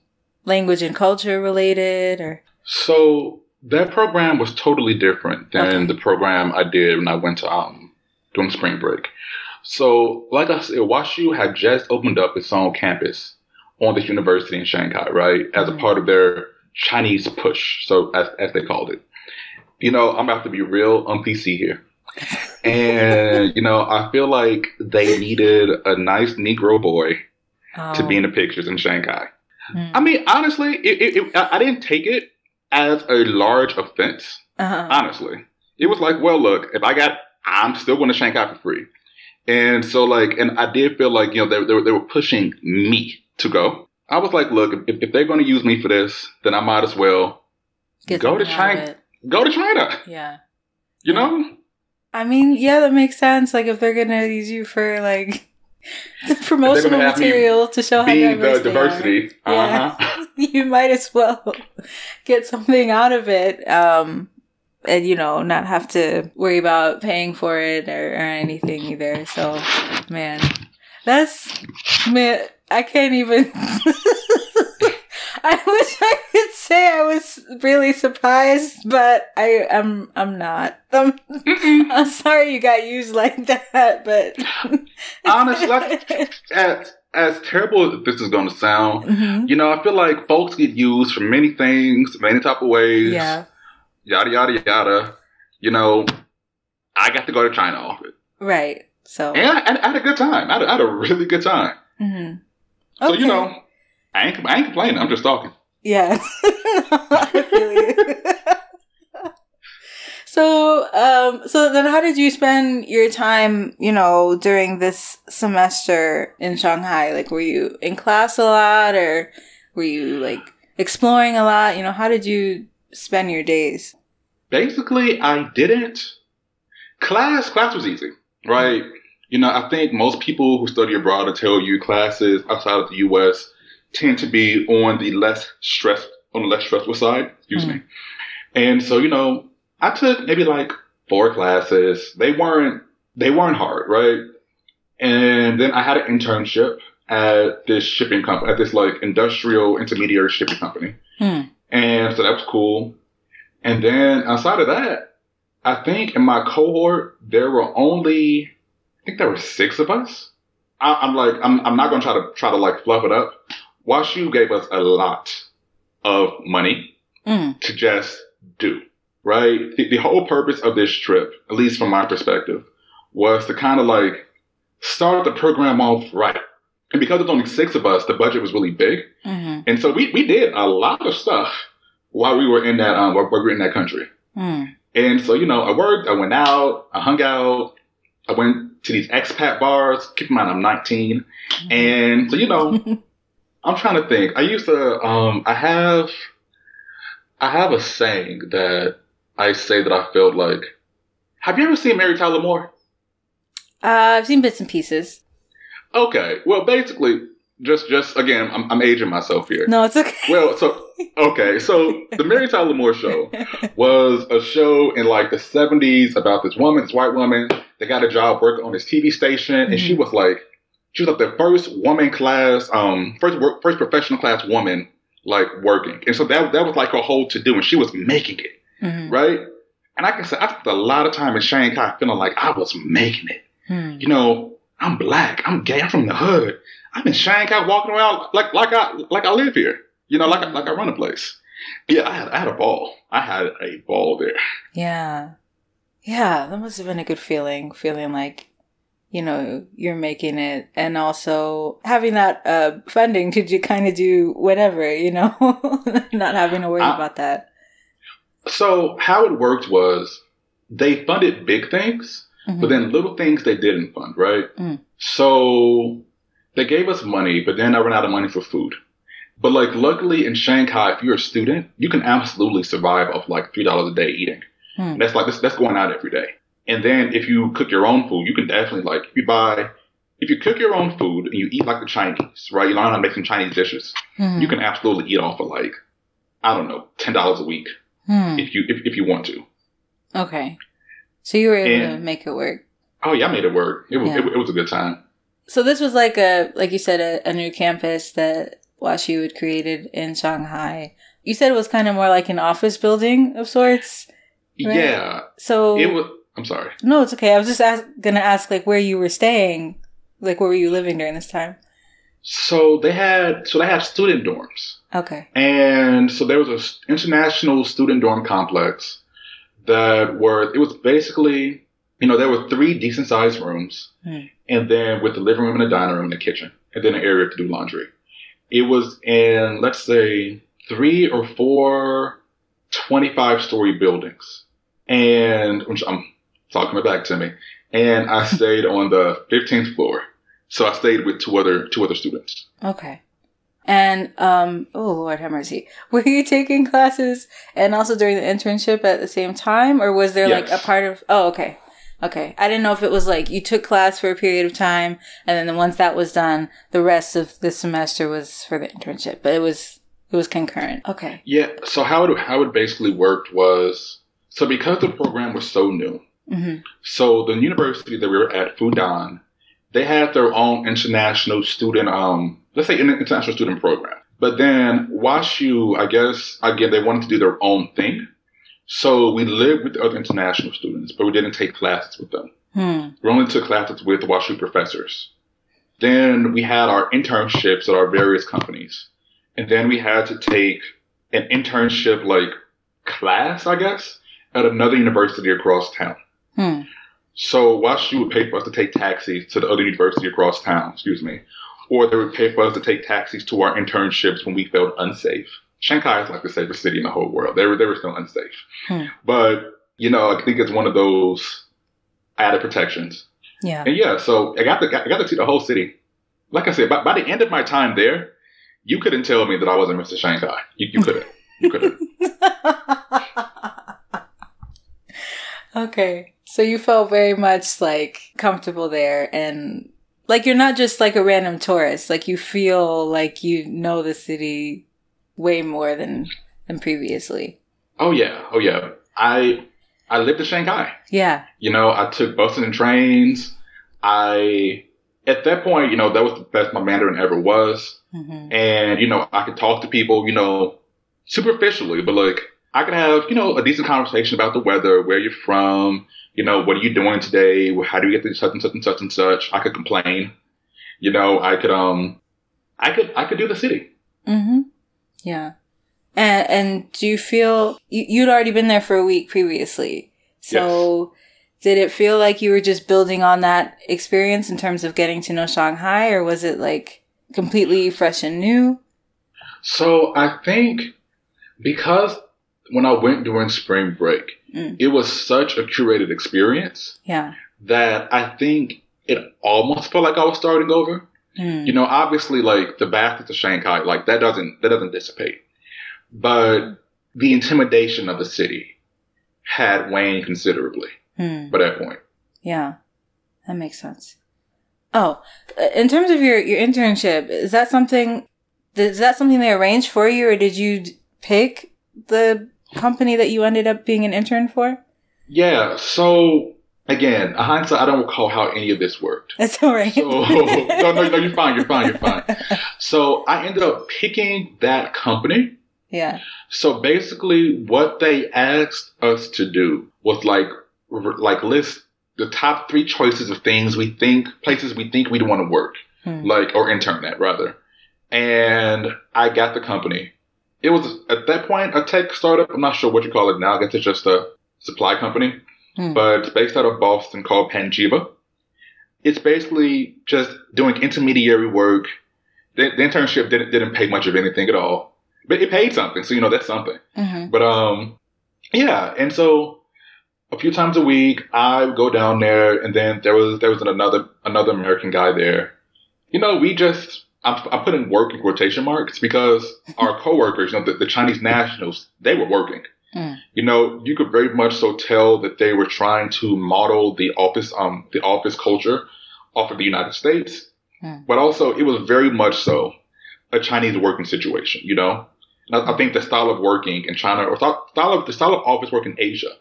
language and culture related, or? So that program was totally different than Okay. the program I did when I went to um during spring break. So, like I said, WashU had just opened up its own campus on this university in Shanghai, right, as Mhm. a part of their Chinese push, so as as they called it. You know, I'm about to be real on PC here. [LAUGHS] And, you know, I feel like they needed a nice Negro boy to Oh. be in the pictures in Shanghai. Mm. I mean, honestly, it, it, it, I didn't take it as a large offense. Uh-huh. Honestly, it was like, well, look, if I got, I'm still going to Shanghai for free. And so, like, and I did feel like, you know, they, they, were, they were pushing me to go. I was like, look, if, if they're going to use me for this, then I might as well Get go to something out of China. go to China. Yeah. You Yeah. know? I mean, yeah, that makes sense. Like if they're gonna use you for like [LAUGHS] promotional material to show how diverse the they are, yeah, Uh-huh. [LAUGHS] you might as well [LAUGHS] get something out of it. Um, and you know, not have to worry about paying for it or, or anything either. So, man, that's man, I can't even. I wish I could say I was really surprised, but I am. I'm not. [LAUGHS] I'm, I'm [LAUGHS] sorry you got used like that, but [LAUGHS] Honestly, like, as, as terrible as this is going to sound, Mhm. you know, I feel like folks get used for many things, many type of ways. yeah, yada yada yada. You know, I got to go to China off it, right. So, and I, I had a good time. I had, a- I had a really good time. mhm. So you know, I ain't I ain't complaining. I'm just talking. Yeah. [LAUGHS] I feel you. [LAUGHS] so, um, so then how did you spend your time, you know, during this semester in Shanghai? Like, were you in class a lot or were you like exploring a lot? You know, how did you spend your days? Basically, I didn't. Class class was easy, right? You know, I think most people who study abroad will tell you classes outside of the U.S. tend to be on the less stress on the less stressful side. Excuse Mhm. me. And so, you know, I took maybe like four classes. They weren't they weren't hard, right? And then I had an internship at this shipping company, at this like industrial intermediary shipping company. Hmm. And so that was cool. And then outside of that, I think in my cohort there were only I think there were six of us. I, I'm like I'm I'm not gonna try to try to like fluff it up. WashU gave us a lot of money Mm. to just do, right? The, the whole purpose of this trip, at least from my perspective, was to kind of like start the program off right. And because there's only six of us, the budget was really big. hmm And so we, we did a lot of stuff while we were in that, um, while we were in that country. Mm. And so, you know, I worked, I went out, I hung out, I went to these expat bars. Keep in mind, I'm 19. And so, you know, [LAUGHS] I'm trying to think. I used to, um, I have, I have a saying that I say that I felt like. Have you ever seen Mary Tyler Moore? Uh, I've seen bits and pieces. Okay, well, basically, just, just again, I'm, I'm aging myself here. No, it's okay. Well, so [LAUGHS] okay, so the Mary Tyler Moore show was a show in like the 70s about this woman, this white woman. They got a job working on this TV station, and she Mhm. was like, she was like the first woman class, um, first work, first professional class woman like working, and so that that was like her whole to do, and she was making it Mhm. right. And I can say I spent a lot of time in Shanghai feeling like I was making it. Mm. You know, I'm black, I'm gay, I'm from the hood. I'm in Shanghai walking around like like I like I live here. You know, like I, like I run a place. Yeah, I had I had a ball. I had a ball there. Yeah. Yeah, that must have been a good feeling, feeling like, you know, you're making it and also having that uh funding could you kind of do whatever, you know, [LAUGHS] not having to worry I- about that. So how it worked was they funded big things, Mhm. but then little things they didn't fund, right? Mm. So they gave us money, but then I ran out of money for food. But like, luckily in Shanghai, if you're a student, you can absolutely survive off like three dollars a day eating. Hmm. That's like that's, that's going out every day. And then if you cook your own food, you can definitely like if you buy if you cook your own food and you eat like the Chinese, right? You learn how to make some Chinese dishes. Hmm. You can absolutely eat off of like I don't know ten dollars a week Hmm. if you if, if you want to. Okay. So you were able to make it work. Oh yeah, I made it work. It was Yeah. it, it was a good time. So this was like a, like you said, a, a new campus that WashU had created in Shanghai. You said it was kind of more like an office building of sorts. Right. Yeah, So it was. I'm sorry. no, it's okay. I was just ask, gonna ask like where you were staying, like where were you living during this time? So they had so they had student dorms. Okay. And so there was an international student dorm complex that were, it was basically, you know, there were three decent sized rooms, Hmm. and then with the living room and the dining room and the kitchen, and then an area to do laundry. It was in, let's say, three or four 25 story buildings. And, which I'm talking back to me. And I [LAUGHS] stayed on the 15th floor. So I stayed with two other, two other students. Okay. And um oh Lord have mercy. [LAUGHS] Were you taking classes and also during the internship at the same time or was there like a part of Oh, okay. Okay. I didn't know if it was like you took class for a period of time and then once that was done, the rest of the semester was for the internship. But it was it was concurrent. Okay. Yeah. So how it, how it basically worked was, so because the program was so new, Mhm. So the university that we were at, Fudan, they had their own international student, um, let's say international student program. But then WashU, I guess, again, they wanted to do their own thing. So we lived with the other international students, but we didn't take classes with them. Hmm. We only took classes with WashU professors. Then we had our internships at our various companies. And then we had to take an internship like class, I guess, at another university across town. Hmm. So WashU would pay for us to take taxis to the other university across town, excuse me. Or they would pay for us to take taxis to our internships when we felt unsafe. Shanghai is like the safest city in the whole world. They were, they were still unsafe. Hmm. But, you know, I think it's one of those added protections. Yeah. And yeah, so I got to, I got to see the whole city. Like I said, by, by the end of my time there, you couldn't tell me that I wasn't Mr. Shanghai. You, you couldn't. You couldn't. [LAUGHS] okay. So you felt very much like comfortable there and like you're not just like a random tourist. Like you feel like you know the city way more than than previously. oh yeah. Oh yeah. I, I lived in Shanghai. Yeah. You know, I took buses and trains. I, at that point, you know, that was the best my Mandarin ever was. hmm And, you know, I could talk to people, you know, superficially, but like, I could have, you know, a decent conversation about the weather, where you're from, you know, what are you doing today? How do you get to such and such and such and such? I could complain. You know, I could, um, I could, I could do the city. hmm Yeah. And and do you feel you, you'd already been there for a week previously? So did it feel like you were just building on that experience in terms of getting to know Shanghai, or was it like completely fresh and new? So I think because when I went during spring break, Mm. it was such a curated experience Yeah. that I think it almost felt like I was starting over. Mm. You know, obviously, like the basket to Shanghai, like that doesn't that doesn't dissipate, but the intimidation of the city had waned considerably Hmm. by that point. Yeah, that makes sense. Oh, in terms of your your internship, is that something? Is that something they arranged for you, or did you pick the company that you ended up being an intern for? Yeah. So again, in hindsight, I don't recall how any of this worked. [LAUGHS] That's all right. So [LAUGHS] no, no, no, you're fine. You're fine. You're fine. [LAUGHS] So I ended up picking that company. yeah. So basically, what they asked us to do was like like list the top three choices of things we think places we think we'd want to work, Hmm. like or intern at rather. And I got the company. It was at that point a tech startup. I'm not sure what you call it now. I guess it's just a supply company, Hmm. but it's based out of Boston called Panjiva. It's basically just doing intermediary work. The, the internship didn't didn't pay much of anything at all, but it paid something. So you know that's something. hmm But um, yeah, and so a few times a week I would go down there, and then there was there was another another American guy there. You know, we just I'm, I'm putting work in quotation marks because our [LAUGHS] coworkers, you know, the, the Chinese nationals, they were working. Mm. You know, you could very much so tell that they were trying to model the office, um, the office culture off of the United States, Hmm. but also it was very much so a Chinese working situation. You know, and I, I think the style of working in China or style style of the style of office work in Asia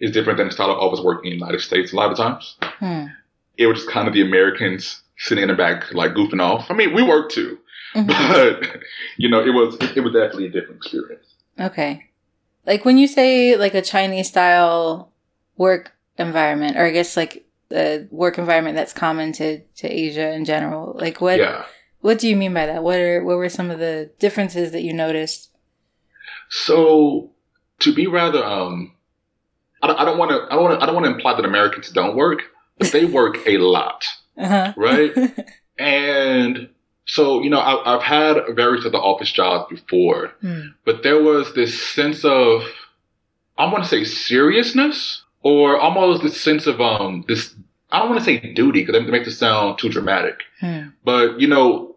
is different than the style of office work in the United States. A lot of times, Hmm. it was just kind of the Americans sitting in the back, like goofing off. I mean, we worked too, Mhm. [LAUGHS] but you know, it was it was definitely a different experience. Okay. Like when you say like a Chinese style work environment, or I guess like the work environment that's common to, to Asia in general, like what yeah. what do you mean by that? What are what were some of the differences that you noticed? So to be rather, um, I don't- I don't want to, I don't want to, I don't want to imply that Americans don't work, but they work a lot, Uh-huh. right? [LAUGHS] and so you know, I, I've had various other office jobs before, Hmm. but there was this sense of, I want to say seriousness, or almost this sense of um, this. I don't want to say duty because that makes it sound too dramatic. Hmm. But, you know,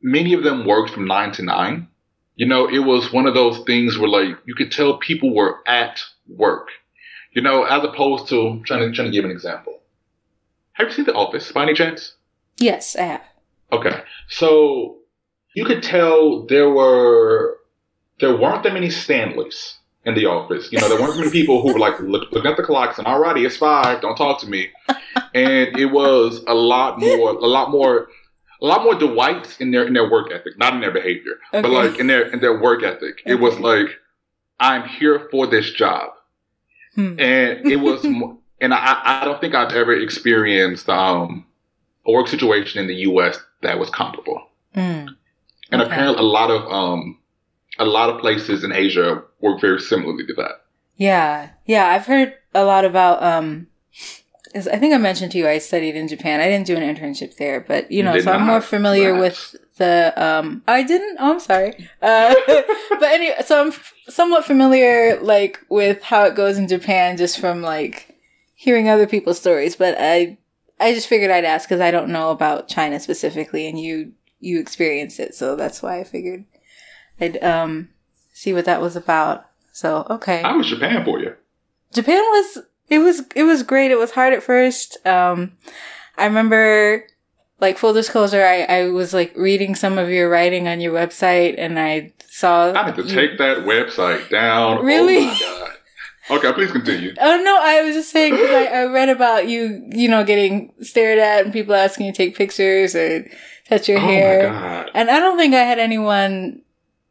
many of them worked from nine to nine. You know, it was one of those things where like you could tell people were at work. You know, as opposed to trying to trying to give an example. Have you seen The Office by any chance? Yes, I have. Okay. So you could tell there were there weren't that many Stanleys in the office. You know, there weren't many people who were like look, looking at the clocks and alrighty, it's five, don't talk to me. And it was a lot more a lot more a lot more Dwights in their in their work ethic, not in their behavior, but like in their in their work ethic. It was like, I'm here for this job. Hmm. And it was mo- and I, I don't think I've ever experienced um a work situation in the US that was comparable. Hmm. And Okay. apparently, a lot of um, a lot of places in Asia work very similarly to that. Yeah, yeah, I've heard a lot about. um I think I mentioned to you I studied in Japan. I didn't do an internship there, but you know, so I'm more familiar Congrats. with the. um I didn't. Oh, I'm sorry. Uh, [LAUGHS] but anyway, so I'm f- somewhat familiar, like with how it goes in Japan, just from like hearing other people's stories. But I, I just figured I'd ask because I don't know about China specifically, and you you experienced it, so that's why I figured I'd um see what that was about. So okay. How was Japan for you? Japan was it was it was great. It was hard at first. Um I remember like full disclosure, I, I was like reading some of your writing on your website and I saw I need to you- take that website down. Really? Oh my god. Okay, please continue. Oh no, I was just saying because I, I read about you, you know, getting stared at and people asking you to take pictures or touch your hair. oh hair. my god. And I don't think I had anyone.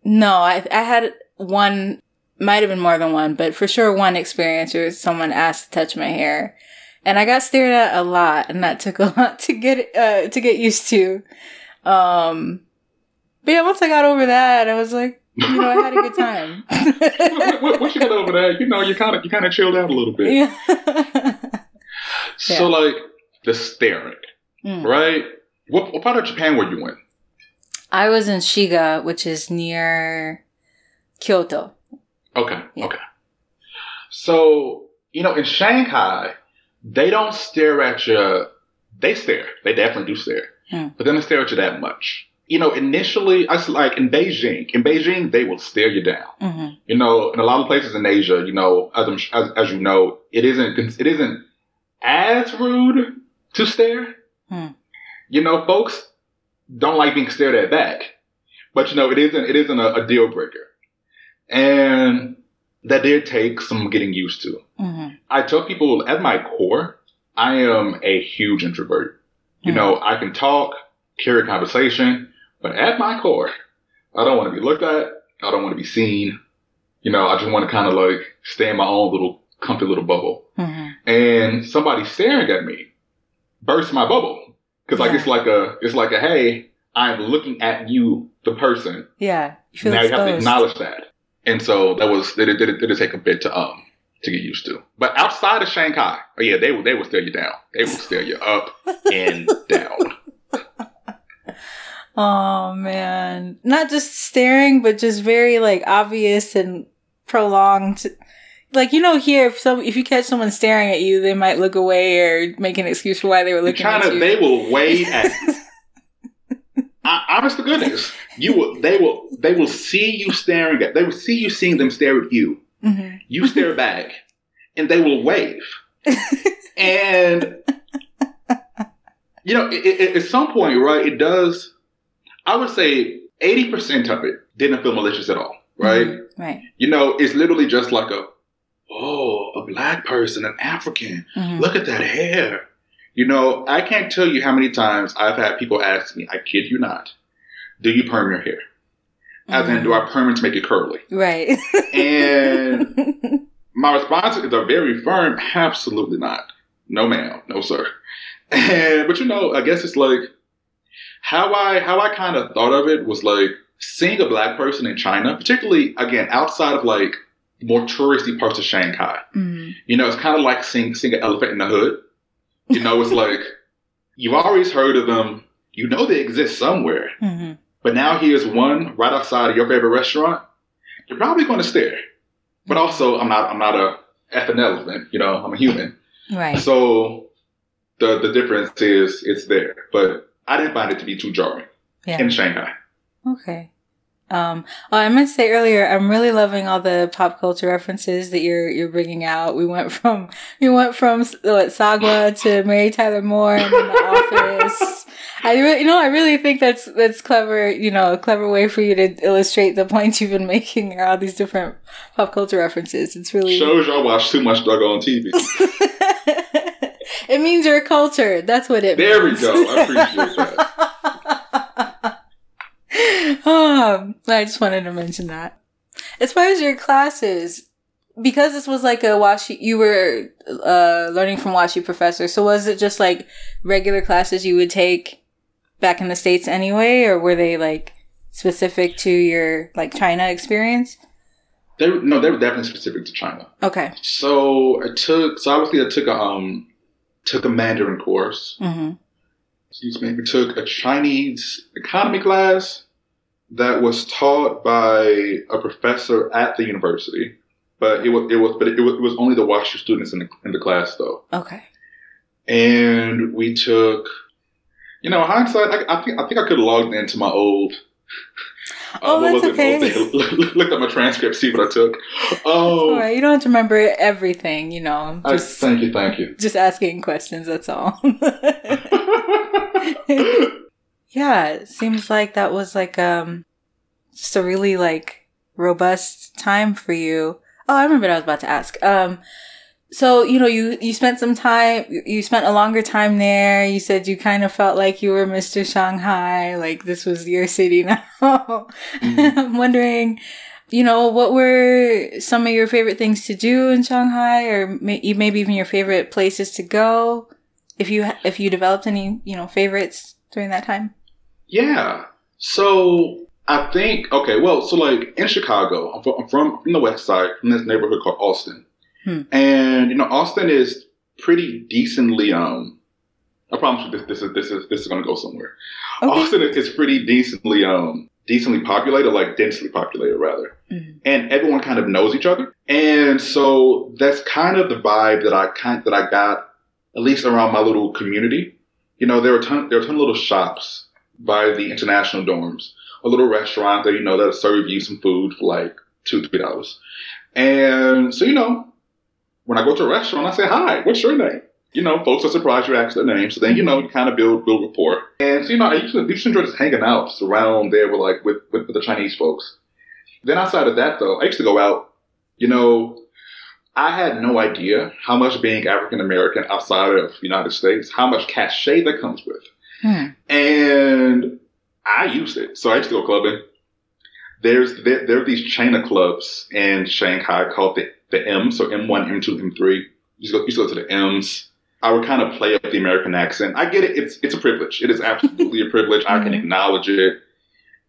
No, I I had one. Might have been more than one, but for sure one experience where someone asked to touch my hair, and I got stared at a lot, and that took a [LAUGHS] lot to get uh, to get used to. Um, but yeah, once I got over that, I was like, you know, I had a good time. [LAUGHS] Once you get over that, you know, you kind of you kind of chilled out a little bit. yeah. So like the staring, Mm. right? What, what part of Japan were you in? I was in Shiga, which is near Kyoto. Okay, Yeah. okay. So, you know, in Shanghai, they don't stare at you. They stare. They definitely do stare. Hmm. But they don't stare at you that much. You know, initially, I like in Beijing. In Beijing, they will stare you down. hmm You know, in a lot of places in Asia, you know, as, I'm, as, as you know, it isn't it isn't as rude to stare. Hmm. You know, folks don't like being stared at back, but you know, it isn't it isn't a, a deal breaker, and that did take some getting used to. hmm I tell people at my core, I am a huge introvert. You Hmm. know, I can talk, carry a conversation, but at my core, I don't want to be looked at. I don't want to be seen. You know, I just want to kind of like stay in my own little comfy little bubble. hmm And somebody staring at me bursts my bubble because like Yeah. it's like a it's like a hey, I'm looking at you, the person. Yeah, you now you have to acknowledge that. And so that was it. Did it, did it take a bit to um to get used to. But outside of Shanghai, oh yeah, they will they will stare you down. They will stare you up and [LAUGHS] down. Oh man, not just staring, but just very like obvious and prolonged. Like you know, here if some if you catch someone staring at you, they might look away or make an excuse for why they were In looking China, at you. they will wave at you. [LAUGHS] I, honest to goodness, you will. They will. They will see you staring at. They will see you seeing them stare at you. hmm You stare back, and they will wave. [LAUGHS] and you know, it, it, at some point, right? It does. I would say eighty percent of it didn't feel malicious at all, right? Right. You know, it's literally just like a, oh, a black person, an African. Mhm. Look at that hair. You know, I can't tell you how many times I've had people ask me, I kid you not, do you perm your hair? As in, do I perm it to make it curly? Right. And [LAUGHS] my response is a very firm, absolutely not. No ma'am, no sir. [LAUGHS] And but you know, I guess it's like how I how I kind of thought of it was like seeing a black person in China, particularly again outside of like more touristy parts of Shanghai. Mhm. You know, it's kind of like seeing seeing an elephant in the hood. You know, it's [LAUGHS] like you've always heard of them. You know they exist somewhere, Mhm. but now here's one right outside of your favorite restaurant. You're probably going to stare. But also, I'm not I'm not a effing elephant. You know, I'm a human. Right. So the the difference is it's there, but I didn't find it to be too jarring Yeah. in Shanghai. Okay. Um, oh, I meant to say earlier, I'm really loving all the pop culture references that you're you're bringing out. We went from we went from what Sagwa to Mary Tyler Moore and then The Office. [LAUGHS] I really, you know, I really think that's that's clever. You know, a clever way for you to illustrate the points you've been making. Are all these different pop culture references? It's really Shows y'all watch too much doggone TV. [LAUGHS] it means you're cultured. That's what it means. There we go. I appreciate that. [LAUGHS] um, I just wanted to mention that. As far as your classes, because this was like a WashU, you were uh, learning from WashU professor. So was it just like regular classes you would take back in the states anyway, or were they like specific to your like China experience? They were, no, they were definitely specific to China. Okay. So I took so obviously I took a um took a Mandarin course. Mm-hmm. Excuse me. We took a Chinese economy class that was taught by a professor at the university. But it was it was but it was, it was only the WashU students in the in the class though. Okay. And we took you know, hindsight, I, I think I think I could have logged into my old. Oh, what that's okay. Thing. Looked at my transcript, see what I took. Oh, right. You don't have to remember everything. You know, I, just thank you, thank you. just asking questions. That's all. [LAUGHS] Yeah, it seems like that was like um just a really like robust time for you. Oh, I remember what I was about to ask. Um so, you know, you you spent some time you spent a longer time there. You said you kind of felt like you were Mr. Shanghai, like this was your city [LAUGHS] now. Mm-hmm. I'm wondering, you know, what were some of your favorite things to do in Shanghai or may- maybe even your favorite places to go? If you if you developed any, you know, favorites during that time? Yeah. So I think okay. Well, so like in Chicago, I'm from, I'm from from the West Side, from this neighborhood called Austin, Hmm. and you know Austin is pretty decently. Um, I promise you this this is this is this is going to go somewhere. Okay. Austin is pretty decently um decently populated, like densely populated rather, Mhm. and everyone kind of knows each other, and so that's kind of the vibe that I kind that I got at least around my little community. You know, there were a ton there were a ton of little shops by the international dorms, a little restaurant that you know that'll serve you some food for like two three dollars, and so you know when I go to a restaurant, I say hi. What's your name? You know, folks are surprised you ask their name, so then you know you kind of build build rapport. And so you know, I used to, used to enjoy just hanging out around there with like with, with with the Chinese folks. Then outside of that, though, I used to go out. You know, I had no idea how much being African American outside of the United States, how much cachet that comes with. Hmm. And I used it. So I used to go clubbing. There's there, there are these chain of clubs in Shanghai called the, the M, so M1, M2, M3. You just go, you just go to the M's. I would kind of play up the American accent. I get it. It's it's a privilege. It is absolutely a privilege. I can Mhm. acknowledge it.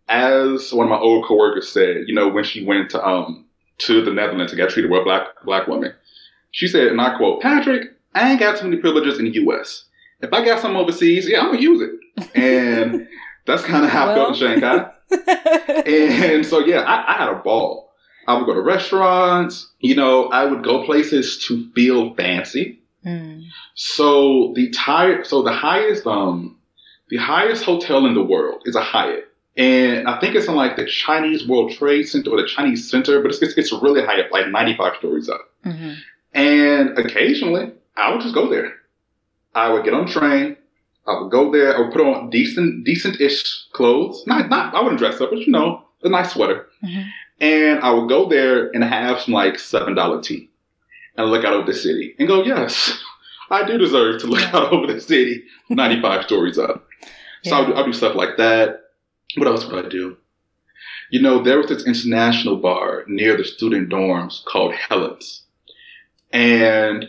As one of my old coworkers said, you know, when she went to um to the Netherlands and got treated a black black woman, she said, and I quote, Patrick, I ain't got too many privileges in the U.S. If I got some overseas, yeah, I'm gonna use it. And [LAUGHS] that's kind of how I felt in Shanghai. [LAUGHS] And so, yeah, I, I had a ball. I would go to restaurants. You know, I would go places to feel fancy. Hmm. So the tire, so the highest, um, the highest hotel in the world is a Hyatt. and I think it's in like the Chinese World Trade Center or the Chinese Center, but it's it's, it's really high up, like 95 stories up. hmm And occasionally, I would just go there. I would get on the train. I would go there. I would put on decent, decent-ish clothes. Not, not. I wouldn't dress up, but you know, a nice sweater. Mhm. And I would go there and have some like seven dollar tea, and look out over the city and go, yes, I do deserve to look Yeah. out over the city, ninety-five stories up. So I'll, do, Yeah. I'll do stuff like that. What else would I do? You know, there was this international bar near the student dorms called Helen's. And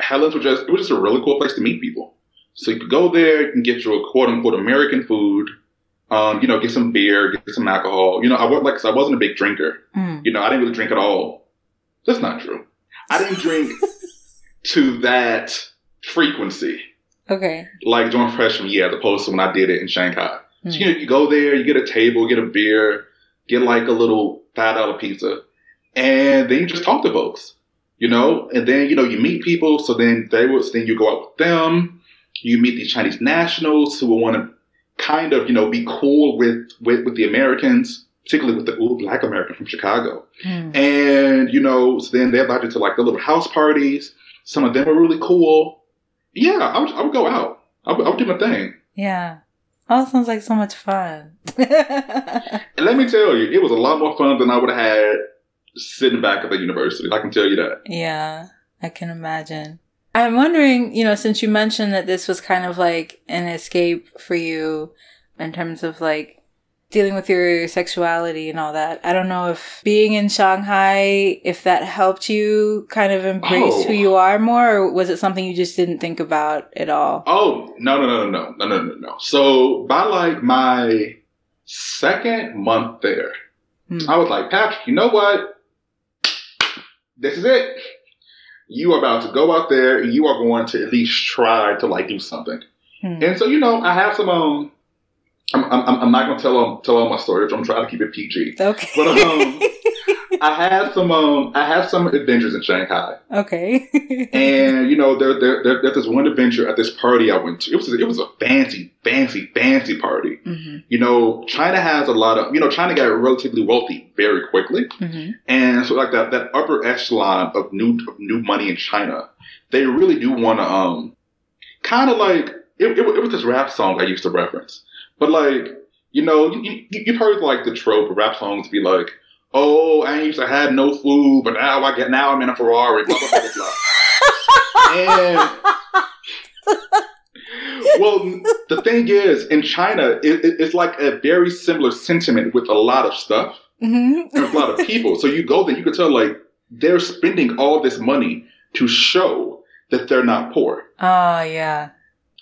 Helen's was just, it was just a really cool place to meet people. So you could go there, you can get your quote unquote American food, um, you know, get some beer, get some alcohol. You know, I was like, 'cause I wasn't a big drinker. Mm. You know, I didn't really drink at all. That's not true. I didn't drink [LAUGHS] to that frequency Okay. like during freshman year as opposed to when I did it in Shanghai. Mm. So, you know, you go there, you get a table, get a beer, get like a little five dollar pizza, and then you just talk to folks, you know, and then you know you meet people. So then they would then you go out with them. You meet these Chinese nationals who will want to kind of you know be cool with with, with the Americans, particularly with the ooh, black American from Chicago. Mm. And, you know, so then they invited to like the little house parties. Some of them were really cool. Yeah, I would, I would go out. I would, I would do my thing. Yeah. Oh, it sounds like so much fun. And let me tell you, it was a lot more fun than I would have had sitting back at the university. I can tell you that. yeah, I can imagine. I'm wondering, you know, since you mentioned that this was kind of like an escape for you in terms of like dealing with your sexuality and all that. I don't know if being in Shanghai, if that helped you kind of embrace Oh. who you are more, or was it something you just didn't think about at all? Oh, no, no, no, no, no, no, no, no. So by like my second month there, Hmm. I was like, Patrick, you know what? This is it. You are about to go out there and you are going to at least try to like do something. Hmm. And so, you know, I have some, um, I'm, I'm, I'm not going to tell them, tell all my stories. I'm trying to keep it PG. Okay. But, um, [LAUGHS] I had some, um, I had some adventures in Shanghai. okay. [LAUGHS] And, you know, there, there, there, there's this one adventure at this party I went to. It was, it was a fancy, fancy, fancy party. hmm You know, China has a lot of, you know, China got relatively wealthy very quickly. hmm And so like that, that upper echelon of new, of new money in China, they really do want to, um, kind of like, it, it, it was this rap song I used to reference. But like, you know, you, you, you've heard like the trope of rap songs be like, oh, I used to have no food, but now I get, now I'm in a Ferrari, blah, blah, blah, blah. [LAUGHS] and, well, the thing is, in China, it, it, it's like a very similar sentiment with a lot of stuff hmm and a lot of people. So you go there, you can tell like they're spending all this money to show that they're not poor. Oh, yeah.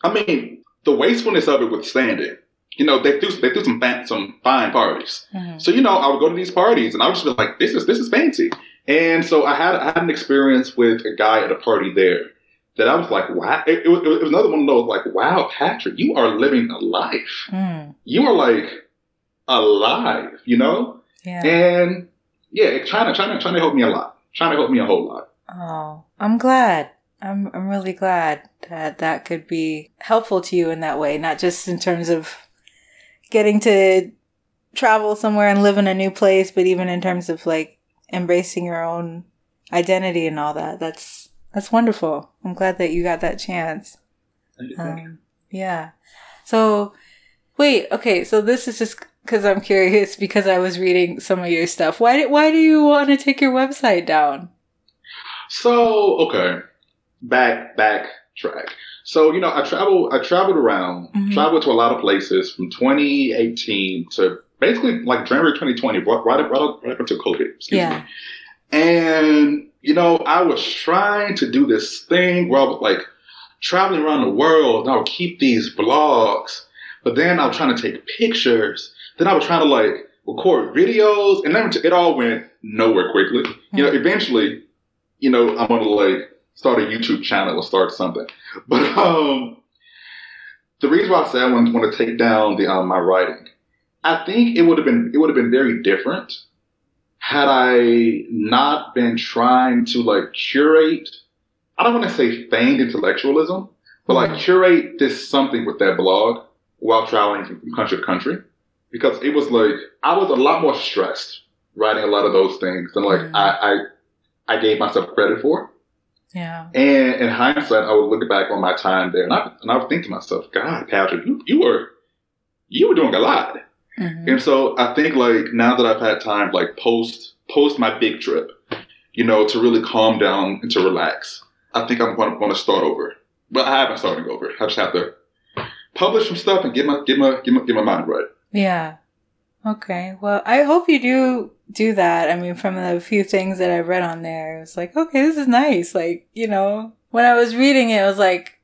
I mean, the wastefulness of it withstanding. You know, they threw they do some fan, some fine parties. hmm So you know, I would go to these parties and I would just be like, "This is this is fancy." And so I had I had an experience with a guy at a party there that I was like, "Wow!" It, it, was, it was another one of those like, "Wow, Patrick, you are living a life. Mm. You are like alive." You know, Yeah. and yeah, China China China helped me a lot. China helped me a whole lot. Oh, I'm glad. I'm I'm really glad that that could be helpful to you in that way, not just in terms of getting to travel somewhere and live in a new place, but even in terms of like embracing your own identity and all that. That's that's wonderful. I'm glad that you got that chance. Um, yeah. So, wait. Okay. So this is just because I'm curious because I was reading some of your stuff. Why did Why do you want to take your website down? So okay, back back track. So you know, I traveled I traveled around, Mhm. traveled to a lot of places from 2018 to basically like January 2020, right right up, right up, until COVID. Yeah. me. And you know, I was trying to do this thing where I was like traveling around the world, and I would keep these blogs, but then I was trying to take pictures. Then I was trying to like record videos, and then it all went nowhere quickly. You know, eventually, you know, I'm gonna like start a YouTube channel or start something. [LAUGHS] But um, the reason why I say I want, want to take down the um, my writing, I think it would have been it would have been very different had I not been trying to like curate. I don't want to say feigned intellectualism, but like Mhm. curate this something with that blog while traveling from country to country. because it was like I was a lot more stressed writing a lot of those things than like Mhm. I, I I gave myself credit for. Yeah. And in hindsight, I would look back on my time there, and I and I would think to myself, God, Patrick, you, you were you were doing a lot. Mhm. And so I think like now that I've had time, like post post my big trip, you know, to really calm down and to relax, I think I'm going to wanna start over. But I haven't started over. I just have to publish some stuff and get my get my get my, get my mind right. Yeah. Okay. Well, I hope you do do that. I mean, from the few things that I've read on there, it was like, okay, this is nice. Like, you know, when I was reading it, it was like,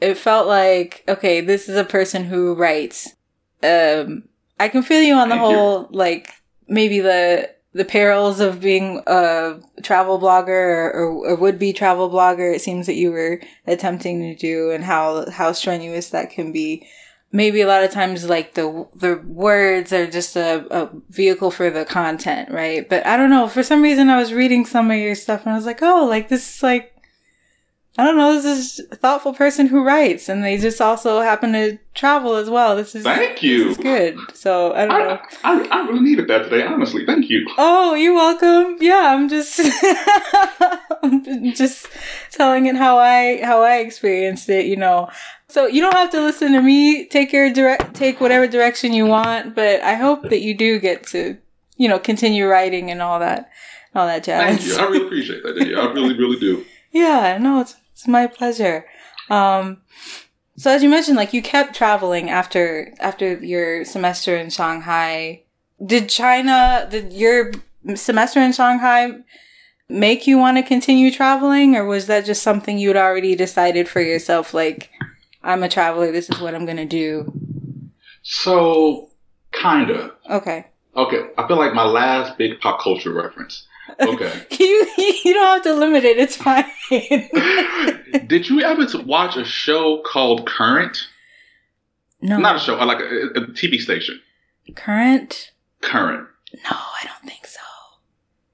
it felt like, okay, this is a person who writes. Um, I can feel you on the whole, like, maybe the, the perils of being a travel blogger or, or, or would be travel blogger. It seems that you were attempting to do and how, how strenuous that can be maybe a lot of times like the the words are just a, a vehicle for the content, right? But I don't know. For some reason, I was reading some of your stuff and I was like, oh, like this is like. I don't know. This is a thoughtful person who writes, and they just also happen to travel as well. This is Thank you. This is good. So I don't know. I, I, I really needed that today, honestly. Thank you. Oh, you're welcome. Yeah, I'm just I'm [LAUGHS] just telling it how I how I experienced it, you know. So you don't have to listen to me. Take your direct take whatever direction you want, but I hope that you do get to, you know, continue writing and all that all that jazz. Thank you. I really appreciate that. Yeah, I really, really do. [LAUGHS] Yeah, no, it's it's my pleasure. Um so as you mentioned, like you kept traveling after after your semester in Shanghai. Did China did your semester in Shanghai make you want to continue traveling or was that just something you'd already decided for yourself like I'm a traveler, this is what I'm gonna do? So, kinda. Okay. Okay, I feel like my last big pop culture reference. Okay. [LAUGHS] You you don't have to limit it, it's fine. [LAUGHS] Did you ever watch a show called Current? no. Not a show, uh, like a, a TV station. current? Current. No, I don't think so.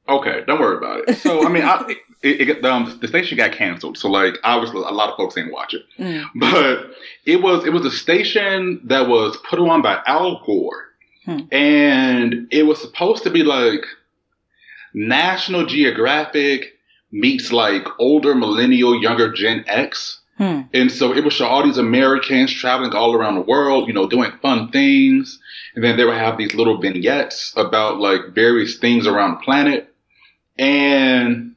Okay, don't worry about it. So, I mean, I, [LAUGHS] it, it, um, the station got canceled. So, like, obviously, a lot of folks didn't watch it. Mm. But it was it was a station that was put on by Al Gore, Hmm. and it was supposed to be like National Geographic meets like older millennial, younger Gen X. Hmm. And so it would show all these Americans traveling all around the world, you know, doing fun things. And then they would have these little vignettes about like various things around the planet. And,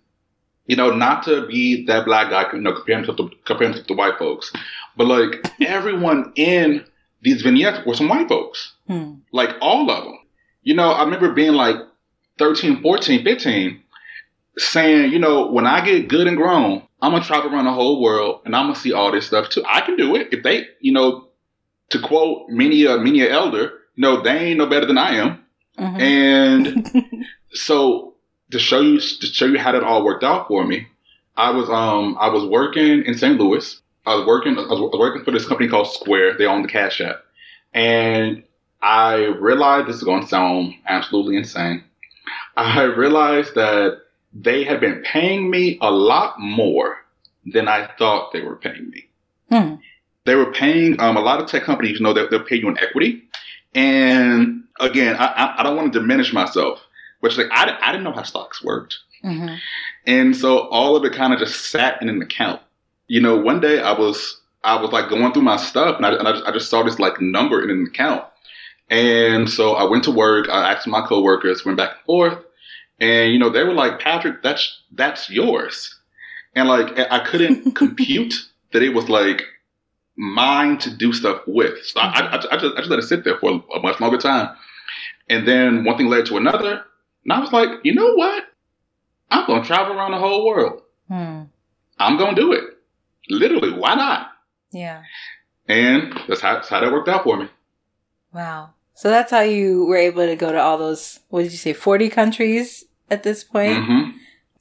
you know, not to be that black guy, you know, comparing to the, comparing to the white folks, but like everyone in these vignettes were some white folks, Hmm. like all of them. You know, I remember being like 13, 14, 15, saying, you know, when I get good and grown, I'm gonna travel around the whole world and I'm gonna see all this stuff too. I can do it. If they, you know, to quote many a many a elder, you know, they ain't no better than I am. Mhm. And [LAUGHS] so to show you to show you how that all worked out for me, I was um I was working in St. Louis. I was working I was working for this company called Square. They own the Cash App, and I realized this is going to sound absolutely insane. I realized that they had been paying me a lot more than I thought they were paying me. Hmm. They were paying um, a lot of tech companies, you know, they'll, they'll pay you in equity. And again, I, I, I don't want to diminish myself, which like I, I didn't know how stocks worked. Mhm. And so all of it kind of just sat in an account. You know, one day I was I was like going through my stuff and I, and I, just, I just saw this like number in an account. And so I went to work. I asked my coworkers, went back and forth, and you know they were like, "Patrick, that's that's yours," and like I couldn't [LAUGHS] compute that it was like mine to do stuff with. So I, I, I, just, I just let it sit there for a much longer time, and then one thing led to another, and I was like, you know what? I'm gonna travel around the whole world. Hmm. I'm gonna do it. Literally, why not? Yeah. And that's how, that's how that worked out for me. Wow. So that's how you were able to go to all those, what did you say, 40 countries at this point? hmm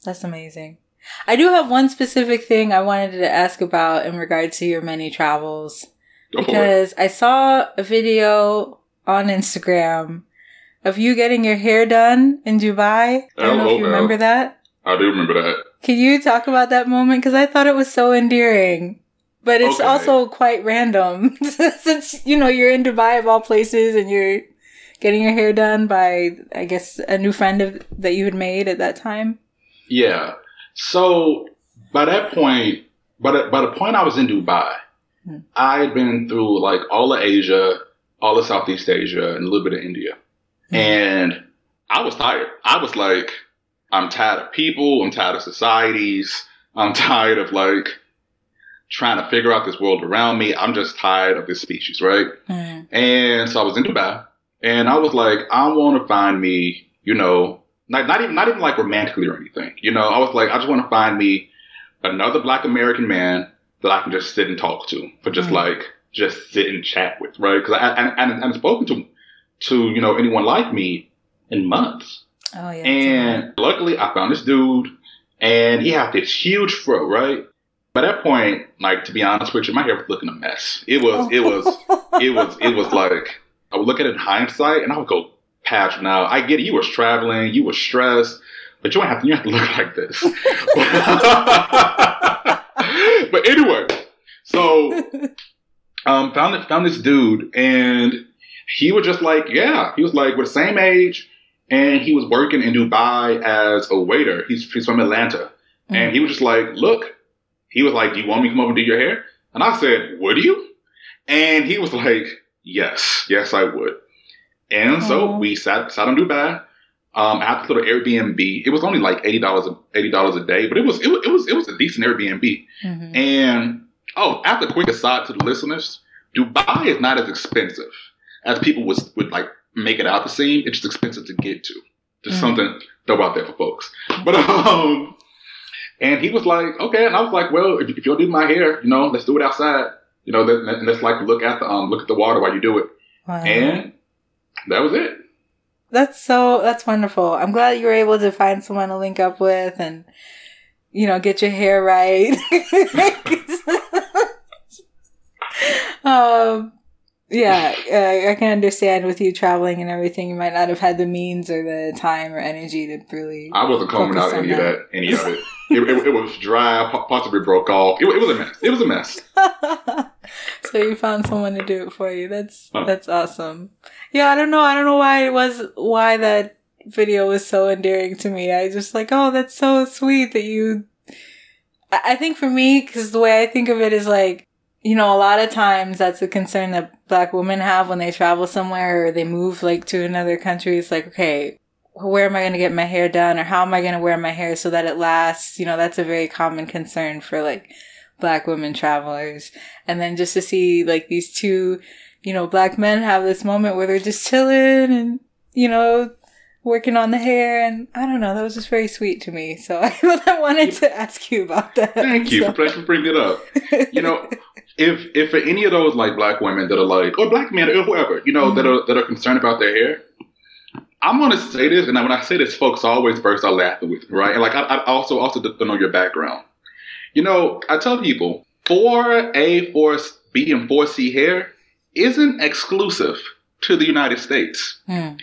That's amazing. I do have one specific thing I wanted to ask about in regard to your many travels. Go. Because I saw a video on Instagram of you getting your hair done in Dubai. I don't know if you LOL. remember that. I do remember that. Can you talk about that moment? Because I thought it was so endearing. But it's Okay. also quite random [LAUGHS] since, you know, you're in Dubai of all places and you're getting your hair done by, I guess, a new friend of, that you had made at that time? Yeah. So by that point, by the, by the point I was in Dubai, Hmm. I had been through like all of Asia, all of Southeast Asia, and a little bit of India. Hmm. And I was tired. I was like, I'm tired of people. I'm tired of societies. I'm [LAUGHS] tired of like trying to figure out this world around me. I'm just tired of this species, right? Mm. And so I was in Dubai, and I was like, I want to find me, you know, not, not even not even like romantically or anything. You know, I was like, I just want to find me another Black American man that I can just sit and talk to for just Mhm. like just sit and chat with, right? Because I and, and, and spoken to to you know anyone like me in months. Oh, yeah. And luckily, I found this dude, and he had this huge fro, right? By that point, like to be honest with you, my hair was looking a mess. It was, it was, [LAUGHS] it was, it was like I would look at it in hindsight, and I would go, "Patch, now I get it. You were traveling, you were stressed, but you don't have to. You have to look [LAUGHS] like this." [LAUGHS] but anyway, so um, found found this dude, and he was just like, yeah, he was like we're the same age, and he was working in Dubai as a waiter. He's he's from Atlanta, and he was just like, look, he was like, do you want me to come over and do your hair? And I said, would you? And he was like, yes, yes, I would. And so we sat sat in Dubai. Um, I had this little Airbnb. It was only like eighty dollars eighty dollars a day, but it was it was it was it was a decent Airbnb. Mhm. And oh, after quick aside to the listeners, Dubai is not as expensive as people would would like make it out to seem. It's just expensive to get to. Just Mhm. something to throw out there for folks. But um, and he was like, okay, and I was like, well, if, if you'll do my hair, you know, let's do it outside. You know, let, let, let's like look at the um look at the water while you do it. Wow. And that was it. That's so that's wonderful. I'm glad you were able to find someone to link up with and you know get your hair right. [LAUGHS] [LAUGHS] um, yeah, uh, I can understand with you traveling and everything. You might not have had the means or the time or energy to really. I wasn't combing out any of that. any of it. it, it. It was dry, possibly broke off. It, it was a mess. It was a mess. [LAUGHS] so you found someone to do it for you. That's Huh. that's awesome. Yeah, I don't know. I don't know why it was why that video was so endearing to me. I just like, oh, that's so sweet that you. I I think for me, because the way I think of it is like, you know, a lot of times that's a concern that black women have when they travel somewhere or they move like to another country. It's like, okay, where am I going to get my hair done or how am I going to wear my hair so that it lasts? You know, that's a very common concern for like black women travelers. And then just to see like these two, you know, black men have this moment where they're just chilling and, you know, working on the hair. And I don't know, that was just very sweet to me. So [LAUGHS] I wanted to ask you about that. Thank you So- for, for bringing it up. You know, if if for any of those like black women that are like, or black men or whoever, you know, that are that are concerned about their hair, I'm gonna say this, and when I say this, folks always burst out laughing with me, right? And like I, I also also don't know your background. You know, I tell people 4A, 4B, and 4C hair isn't exclusive to the United States. Hmm.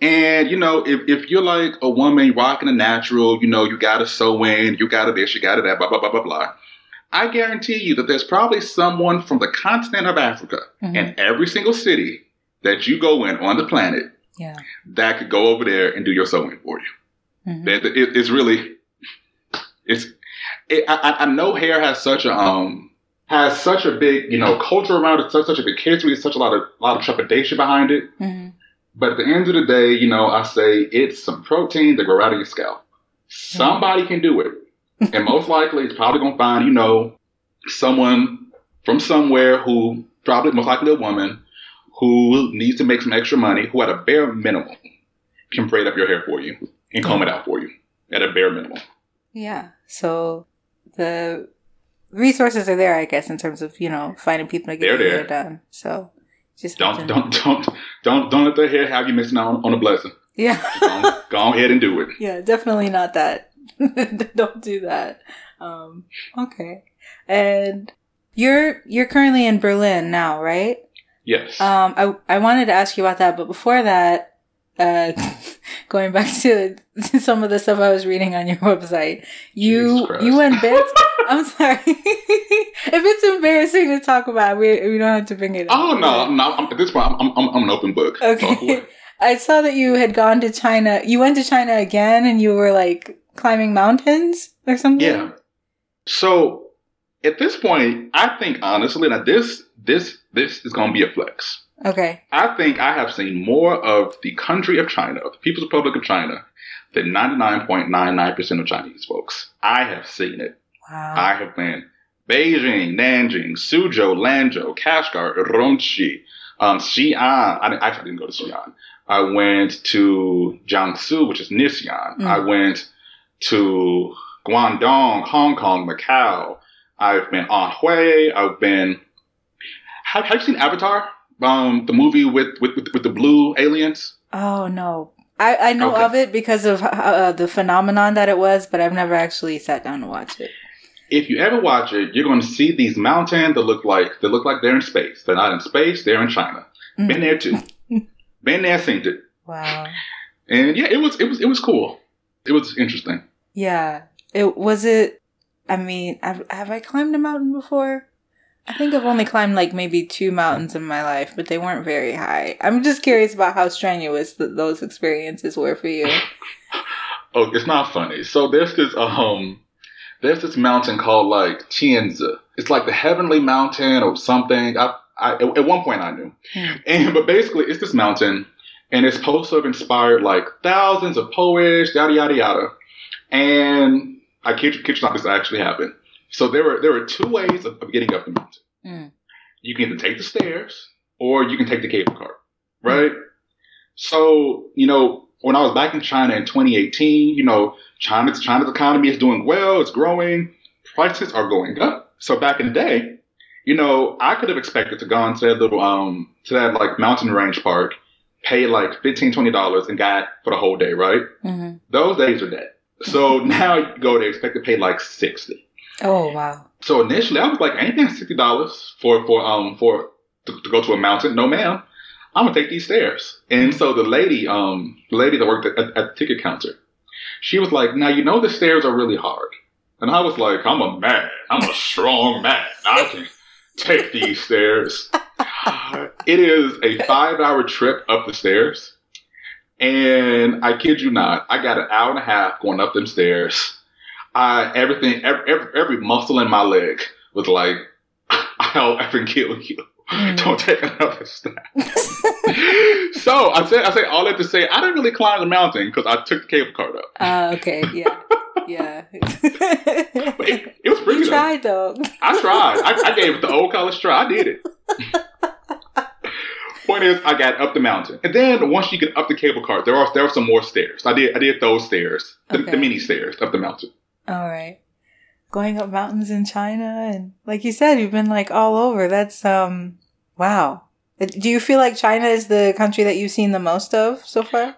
And you know, if, if you're like a woman rocking a natural, you know, you gotta sew in, you gotta this, you gotta that, blah blah blah blah blah. I guarantee you that there's probably someone from the continent of Africa Mhm. in every single city that you go in on the planet Yeah. that could go over there and do your sewing for you. Mhm. That it, it's really, it's. It, I, I- know hair has such a um has such a big you know culture around it, such such a big history, such a lot of lot of trepidation behind it. Mhm. But at the end of the day, you know, I say it's some protein that grow out of your scalp. Somebody can do it. And most likely it's probably gonna find, you know, someone from somewhere who probably most likely a woman who needs to make some extra money, who at a bare minimum can braid up your hair for you and comb it out for you. At a bare minimum. Yeah. So the resources are there, I guess, in terms of, you know, finding people to get their hair done. So just Don't don't don't don't don't let their hair have you missing out on, on a blessing. Yeah. Go, go ahead and do it. [LAUGHS] yeah, definitely not that. [LAUGHS] Don't do that. Um, okay. And you're you're currently in Berlin now, right? Yes. Um, I I wanted to ask you about that, but before that, uh, [LAUGHS] going back to [LAUGHS] some of the stuff I was reading on your website, you you went bit. I'm sorry. if it's embarrassing to talk about, we we don't have to bring it. up. oh no, no! I'm, at this point, I'm, I'm, I'm an open book. Okay. I saw that you had gone to China. You went to China again and you were like climbing mountains or something? Yeah. So at this point, I think honestly now this this this is gonna be a flex. Okay. I think I have seen more of the country of China, of the People's Republic of China, than 99.99% of Chinese folks. I have seen it. Wow. I have been Beijing, Nanjing, Suzhou, Lanzhou, Kashgar, Urumqi, um, Xi'an. I didn't- actually didn't go to Xi'an. I went to Jiangsu, which is near Xi'an. Mm. I went to Guangdong, Hong Kong, Macau. I've been on Anhui. I've been. Have, have you seen Avatar? Um, the movie with, with with with the blue aliens. oh no. I, I know Okay. of it because of uh, the phenomenon that it was, but I've never actually sat down to watch it. if you ever watch it, you're going to see these mountains that look like they look like they're in space. They're not in space. They're in China. Mm. Been there too. [LAUGHS] Been there, seen it, Wow. and yeah, it was it was it was cool. It was interesting. Yeah. It was it. I mean, have, have I climbed a mountain before? I think I've only climbed like maybe two mountains in my life, but they weren't very high. I'm just curious about how strenuous th- those experiences were for you. [LAUGHS] Oh, it's not funny. So there's this um there's this mountain called like Tianzi. It's like the heavenly mountain or something. I, I at one point I knew, Hmm. and but basically it's this mountain, and it's supposed to have inspired like thousands of poets, yada yada yada. And I kid you, kid you not, this actually happened. So there were there were two ways of, of getting up the mountain. Mm. You can either take the stairs or you can take the cable car, right? So you know when I was back in China in 2018, you know China's China's economy is doing well, it's growing, prices are going up. So back in the day, you know, I could have expected to go into that little um to that like mountain range park, pay like 15 dollars and got for the whole day, right? hmm Those days are dead. So [LAUGHS] now you go there, expect to pay like 60. Oh wow. So initially I was like, I ain't paying sixty dollars for for um for to, to go to a mountain. No ma'am. I'm gonna take these stairs. And so the lady, um, the lady that worked at, at the ticket counter, she was like, "Now you know the stairs are really hard." And I was like, "I'm a man. I'm a strong man. I can take these stairs." [LAUGHS] [LAUGHS] it is a five-hour trip up the stairs, and I kid you not, I got an hour and a half going up them stairs. I everything, every, every, every muscle in my leg was like, [LAUGHS] "I'll ever kill you." Mm. Don't take another step. [LAUGHS] so I said, I say all that to say, I didn't really climb the mountain because I took the cable cart up. Uh, okay. Yeah. Yeah. [LAUGHS] It, it was pretty you good. tried though. I tried. I, I gave it the old college try. I did it. [LAUGHS] Point is, I got up the mountain, and then once you get up the cable car, there are there are some more stairs. I did I did those stairs, the, Okay. the mini stairs up the mountain. All right. Going up mountains in China and like you said, you've been like all over. That's um wow. Uh, Do you feel like China is the country that you've seen the most of so far?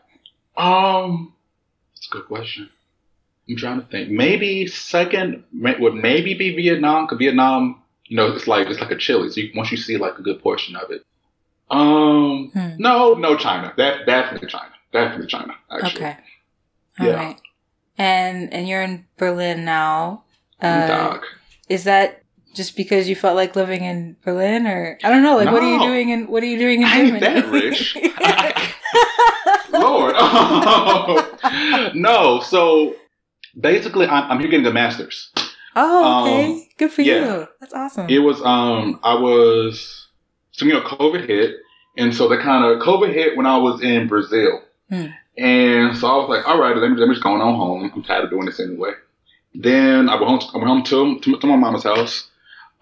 Um, that's a good question. I'm trying to think. Maybe second may, would maybe be Vietnam. Cause Vietnam, you know, it's like it's like a Chile. So you, once you see like a good portion of it. Um, Hmm. no, no China. That definitely China. Definitely China. Actually, Okay. All Yeah. right. And and you're in Berlin now. Uh, dog. is that just because you felt like living in Berlin or I don't know, like what are you doing in what are you doing in I ain't Germany? that rich. [LAUGHS] [LAUGHS] Lord, [LAUGHS] no. So basically, I'm, I'm here getting a master's. oh, okay. Um, Good for yeah. you. That's awesome. It was um I was so you know COVID hit and so the kind of COVID hit when I was in Brazil. Hmm. And so I was like, all right, let me let me just go on home. I'm tired of doing this anyway. Then I went home. I went home to, to to my mama's house.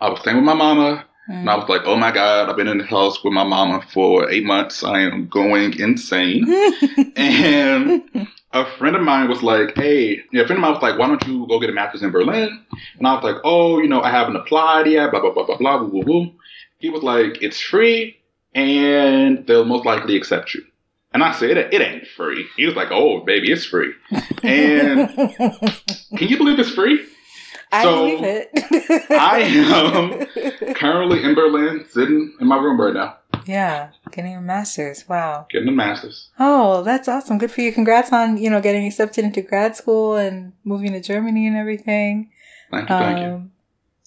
I was staying with my mama, and I Mm. was like, oh my god, I've been in the house with my mama for eight months. I am going insane. [LAUGHS] and a friend of mine was like, hey, yeah, a friend of mine was like, why don't you go get a master's in Berlin? And I was like, oh, you know, I haven't applied yet, blah, blah, blah, blah, blah, blah, blah. He was like, it's free and they'll most likely accept you. And I said, it, it ain't free. He was like, oh, baby, it's free. And [LAUGHS] can you believe it's free? I so, believe it. I am [LAUGHS] currently in Berlin, sitting in my room right now. Yeah, getting a master's. Wow. getting a master's. Oh, that's awesome. Good for you. Congrats on, you know, getting accepted into grad school and moving to Germany and everything. Thank you, thank you. Um,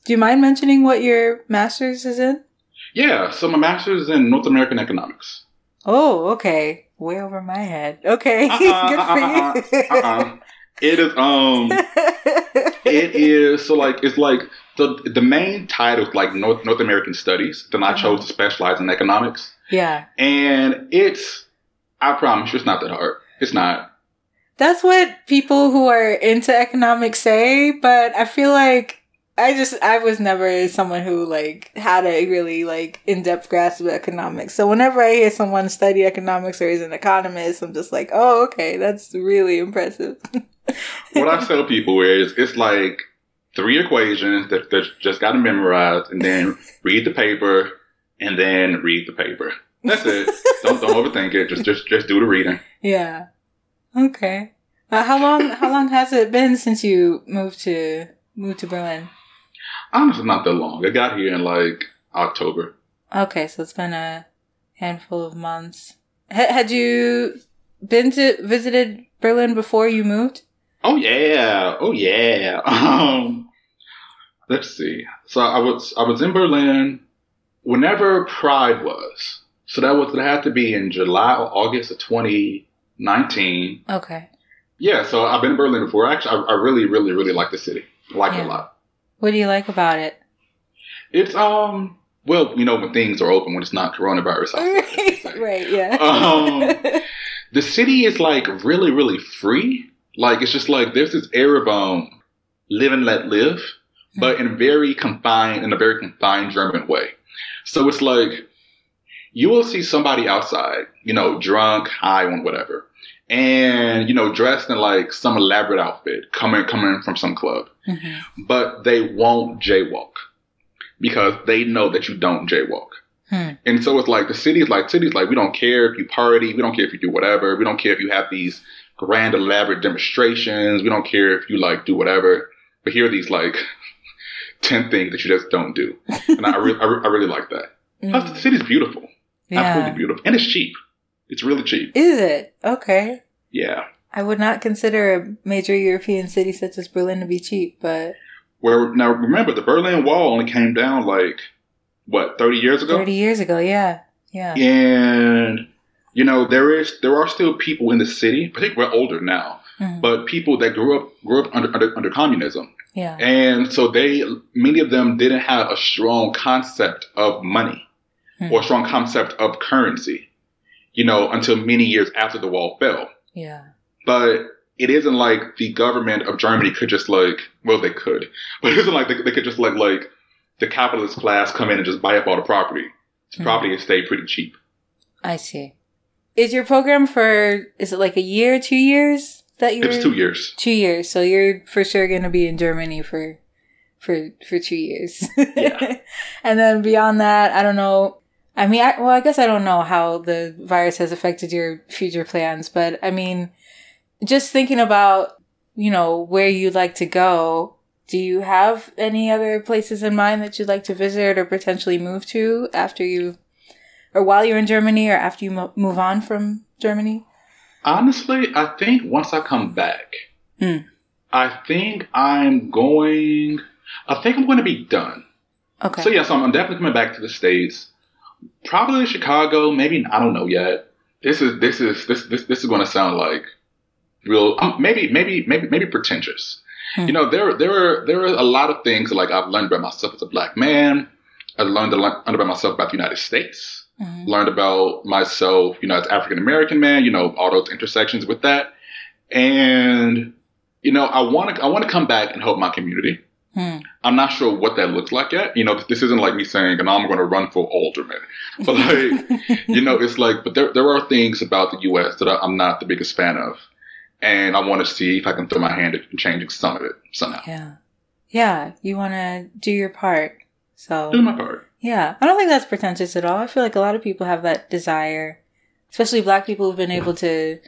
do you mind mentioning what your master's is in? Yeah, so my master's is in North American economics. Oh, okay. way over my head. Okay, [LAUGHS] Uh-uh, good for uh-uh, you. uh-uh. It is um [LAUGHS] it is so like it's like the the main title is like North North American Studies. Then I Uh-huh. chose to specialize in economics. yeah, And it's I promise you it's not that hard. It's not. that's what people who are into economics say. But I feel like I just I was never someone who like had a really like in depth grasp of economics. So whenever I hear someone study economics or is an economist, I'm just like, oh, okay, that's really impressive. [LAUGHS] What I tell people is it's like three equations that, that just got to memorize and then [LAUGHS] read the paper and then read the paper. That's it. don't don't overthink it. Just just just do the reading. Yeah. Okay. Uh, how long? How long has it been since you moved to moved to Berlin? Honestly, not that long. I got here in like October. Okay, so it's been a handful of months. H- had you been to visited Berlin before you moved? Oh yeah, oh yeah. [LAUGHS] Um, let's see. So I was I was in Berlin whenever Pride was. So that was it had to be in July or August of 2019. Okay. Yeah, so I've been in Berlin before. Actually, I, I really, really, really like the city. I like it a lot. What do you like about it? It's um, well, you know, when things are open, when it's not coronavirus. Right, [LAUGHS] right, yeah. Um, [LAUGHS] the city is like really, really free. Like it's just like there's this air of um, live and let live, but in a very confined, in a very confined German way. So it's like you will see somebody outside, you know, drunk, high on whatever, and you know, dressed in like some elaborate outfit, coming coming from some club, Mhm. but they won't jaywalk because they know that you don't jaywalk. Hmm. And so it's like the city is like cities like we don't care if you party, we don't care if you do whatever, we don't care if you have these grand elaborate demonstrations, we don't care if you like do whatever. But here are these like ten things that you just don't do, and I, re- I, re- I really like that. [LAUGHS] Plus, the Mm. city's beautiful, absolutely beautiful, and it's cheap. It's really cheap. Is it okay? Yeah. I would not consider a major European city such as Berlin to be cheap, but Where now remember the Berlin Wall only came down like what thirty years ago, thirty years ago, yeah, yeah, and you know there is there are still people in the city. I think we're older now, Mhm. but people that grew up grew up under under, under communism. Yeah, And so they, many of them didn't have a strong concept of money Hmm. or a strong concept of currency, you know, until many years after the wall fell. yeah. But it isn't like the government of Germany could just like, well, they could, [LAUGHS] but it isn't like they, they could just like, like the capitalist class come in and just buy up all the property. The Hmm. property has stayed pretty cheap. I see. Is your program for? Is it like a year, two years that you? It was two years. Two years. So you're for sure going to be in Germany for, for for two years. Yeah. [LAUGHS] and then beyond that, I don't know. I mean, I, well, I guess I don't know how the virus has affected your future plans, but I mean, just thinking about you know where you'd like to go. Do you have any other places in mind that you'd like to visit or potentially move to after you, or while you're in Germany, or after you mo- move on from Germany? Honestly, I think once I come back, Hmm. I think I'm going, I think I'm going to be done. Okay. So yeah, so I'm, definitely coming back to the states. Probably Chicago. Maybe I don't know yet. This is this is this this this is going to sound like real. Um, maybe maybe maybe maybe pretentious. Hmm. You know, there there are there are a lot of things like I've learned about myself as a black man. I learned, a lot- learned about myself about the United States. Mhm. Learned about myself, you know, as African American man. You know, all those intersections with that. And you know, I want to I want to come back and help my community. Hmm. I'm not sure what that looks like yet. You know, this isn't like me saying, and I'm going to run for alderman. [LAUGHS] But like, you know, it's like, but there, there are things about the U.S. that I'm not the biggest fan of. And I want to see if I can throw my hand in changing some of it somehow. Yeah. Yeah. You want to do your part. So, Do my part. Yeah. I don't think that's pretentious at all. I feel like a lot of people have that desire, especially black people who've been able to,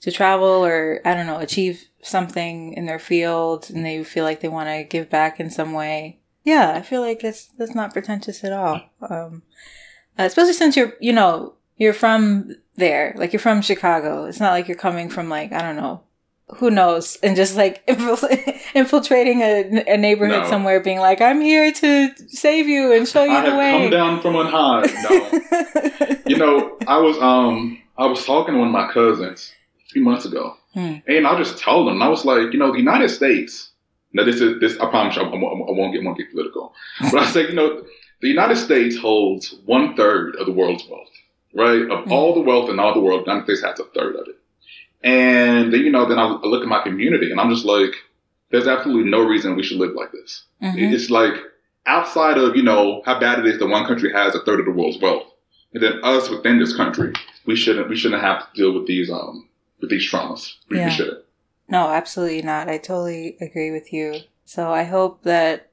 to travel or, I don't know, achieve something in their field and they feel like they want to give back in some way. Yeah. I feel like that's, that's not pretentious at all. Um, especially since you're, you know, you're from there, like you're from Chicago. It's not like you're coming from like, I don't know, who knows, and just like [LAUGHS] infiltrating a, a neighborhood No. somewhere, being like, "I'm here to save you and show you I the have way." come down from on high. [LAUGHS] No. you know, I was um I was talking to one of my cousins a few months ago, Hmm. and I just told him, I was like, you know, the United States. Now, this is this. I promise you, I, I, I won't get won't get political, [LAUGHS] but I say, you know, the United States holds one third of the world's wealth, right? Of Hmm. all the wealth in all the world, the United States has a third of it. And then, you know, then I look at my community, and I'm just like, there's absolutely no reason we should live like this. Mhm. It's like outside of you know how bad it is that one country has a third of the world's wealth, and then us within this country, we shouldn't we shouldn't have to deal with these um with these traumas. We, Yeah. we shouldn't. No, absolutely not. I totally agree with you. So I hope that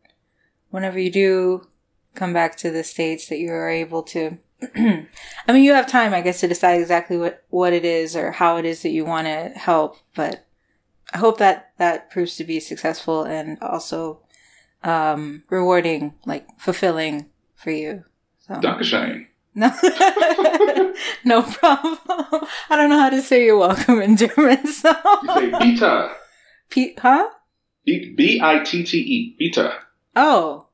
whenever you do come back to the States that you are able to I mean you have time I guess to decide exactly what, what it is or how it is that you want to help, but I hope that that proves to be successful and also um rewarding, like fulfilling for you. So Dankeschön. no, [LAUGHS] no problem. I don't know how to say you're welcome in German, so You say Bitte. P- huh? B B I T T E. Bitte. Oh,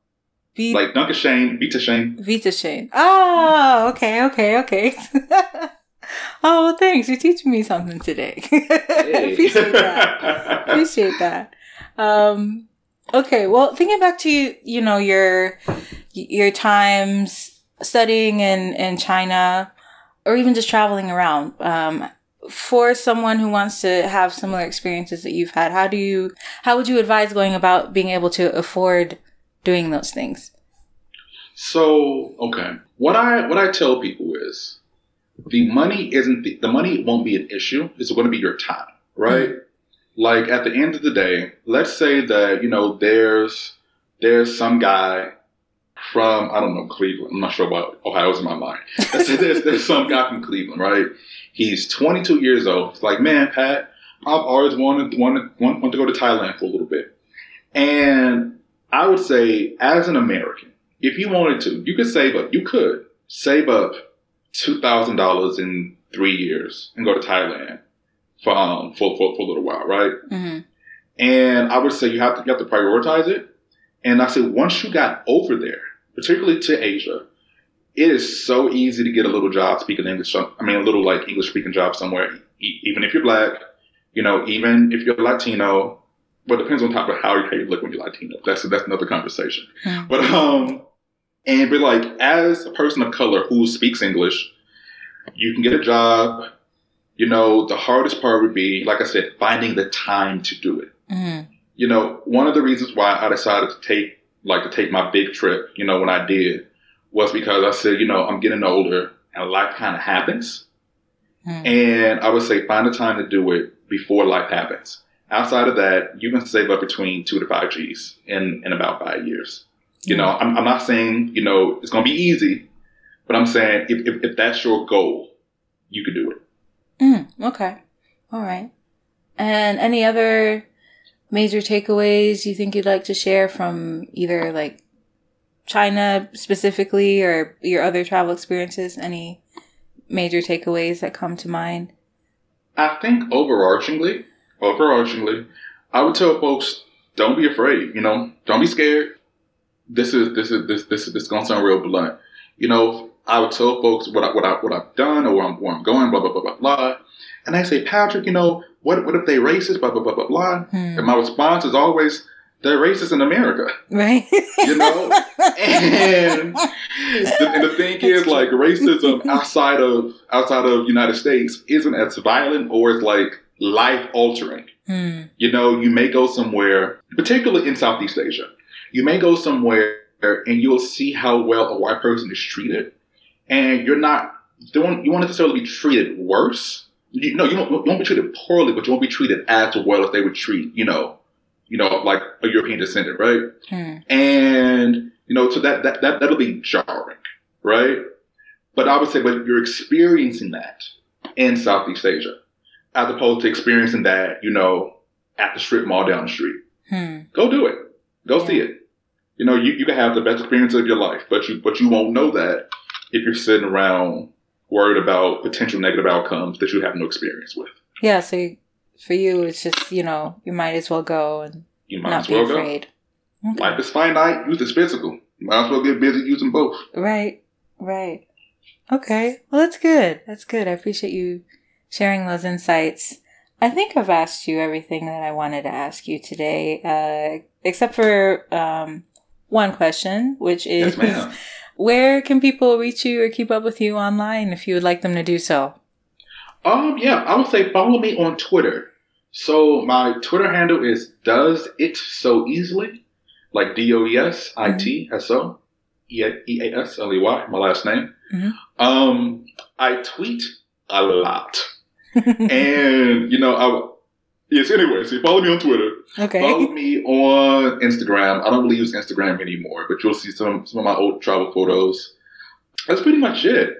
V- Like Dankeschön, Bitte schön. Vita Shane. Oh, okay, okay, okay. [LAUGHS] oh, well, thanks. You're teaching me something today. [LAUGHS] Appreciate that. [LAUGHS] Appreciate that. Um, okay, well, thinking back to you know your your times studying in in China, or even just traveling around. Um, for someone who wants to have similar experiences that you've had, how do you how would you advise going about being able to afford doing those things? So okay, what I what I tell people is the money isn't the, the money won't be an issue. It's going to be your time, right? Mm-hmm. Like at the end of the day, let's say that you know there's there's some guy from I don't know Cleveland. I'm not sure why Ohio's in my mind. [LAUGHS] Let's say there's there's some guy from Cleveland, right? He's 22 years old. It's like, man, Pat, I've always wanted wanted want, want to go to Thailand for a little bit, and I would say as an American, if you wanted to, you could save up. You could save up two thousand dollars in three years and go to Thailand for um for, for, for a little while, right? Mm-hmm. And I would say you have to you have to prioritize it. And I say once you got over there, particularly to Asia, it is so easy to get a little job speaking English. I mean, a little like English speaking job somewhere, e- even if you're black, you know, even if you're Latino. But it depends on top of how you, how you look when you're Latino. That's that's another conversation. Hmm. But um, and but like as a person of color who speaks English, you can get a job. You know, the hardest part would be, like I said, finding the time to do it Mm-hmm. you know, one of the reasons why I decided to take like to take my big trip, you know, when I did, was because I said, you know, I'm getting older and life kind of happens, Mm-hmm. and I would say find the time to do it before life happens. Outside of that, you can save up between two to five G's in in about five years. You know, I'm, I'm not saying you know it's going to be easy, but I'm saying if, if if that's your goal, you can do it. Mm, okay. All right. And any other major takeaways you think you'd like to share from either like China specifically or your other travel experiences? Any major takeaways that come to mind? I think overarchingly, overarchingly, I would tell folks don't be afraid. You know, don't be scared. This is this is this this this is gonna sound real blunt. You know, I would tell folks what I what I what I've done or where I'm, where I'm going, blah blah blah blah blah. And I say, Patrick, you know, what what if they racist, blah blah blah blah blah. Hmm. And my response is always, they're racist in America. Right? [LAUGHS] You know, and the, and the thing is, like racism [LAUGHS] outside of outside of United States isn't as violent or as like life altering. Hmm. You know, you may go somewhere, particularly in Southeast Asia, you may go somewhere and you'll see how well a white person is treated, and you're not don't you won't necessarily be treated worse. You know, you won't, you won't be treated poorly, but you won't be treated as well as they would treat you know, you know, like a European descendant, right? Hmm. and you know, so that that, that that'll be jarring, right? But I would say, but you're experiencing that in Southeast Asia, as opposed to experiencing that, you know, at the strip mall down the street. Hmm. Go do it. Go see it. You know, you, you can have the best experience of your life, but you but you won't know that if you're sitting around worried about potential negative outcomes that you have no experience with. Yeah, so you, for you, it's just, you know, you might as well go and You might not as be well go. afraid. Okay. Life is finite. Youth is physical. You might as well get busy using both. Right, right. Okay. Well, that's good. That's good. I appreciate you sharing those insights. I think I've asked you everything that I wanted to ask you today, uh, except for um, one question, which is Yes, [LAUGHS] where can people reach you or keep up with you online if you would like them to do so? Um, yeah, I would say follow me on Twitter. So my Twitter handle is does it so Easley, like D O E S I T S O E A S L E Y, my last name. Mhm. Um, I tweet a lot, [LAUGHS] and you know, I yes. Anyway, so you follow me on Twitter. okay. Follow me on Instagram. I don't really use Instagram anymore, but you'll see some some of my old travel photos. That's pretty much it.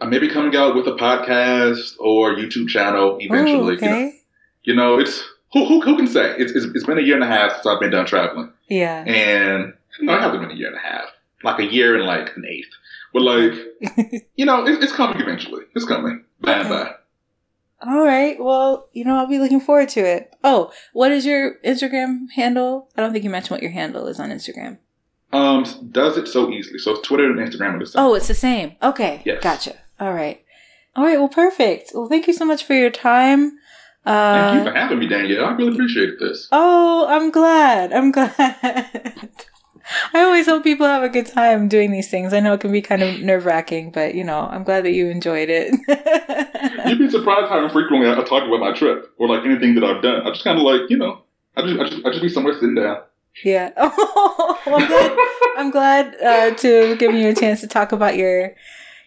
Uh, I may be coming out with a podcast or YouTube channel eventually. Oh, okay. You, know, you know, it's who, who who can say? It's, it's it's been a year and a half since I've been done traveling, Yeah. and no, it hasn't been a year and a half, like a year and like an eighth. But like, [LAUGHS] you know, it, it's coming eventually. It's coming. Bye Okay. bye. All right. Well, you know, I'll be looking forward to it. Oh, what is your Instagram handle? I don't think you mentioned what your handle is on Instagram. Um, does it so Easley? So Twitter and Instagram are the same. Oh, it's the same. Okay. Yes. Gotcha. All right. All right. Well, perfect. Well, thank you so much for your time. Uh, Thank you for having me, Danielle. I really appreciate this. Oh, I'm glad. I'm glad. [LAUGHS] I always hope people have a good time doing these things. I know it can be kind of nerve wracking, but you know, I'm glad that you enjoyed it. [LAUGHS] You'd be surprised how infrequently I, talk about my trip or like anything that I've done. I just kind of like, you know, I just, I just, I just be somewhere sitting down. yeah. Oh, [LAUGHS] well, I'm glad. I'm glad uh, to have given you a chance to talk about your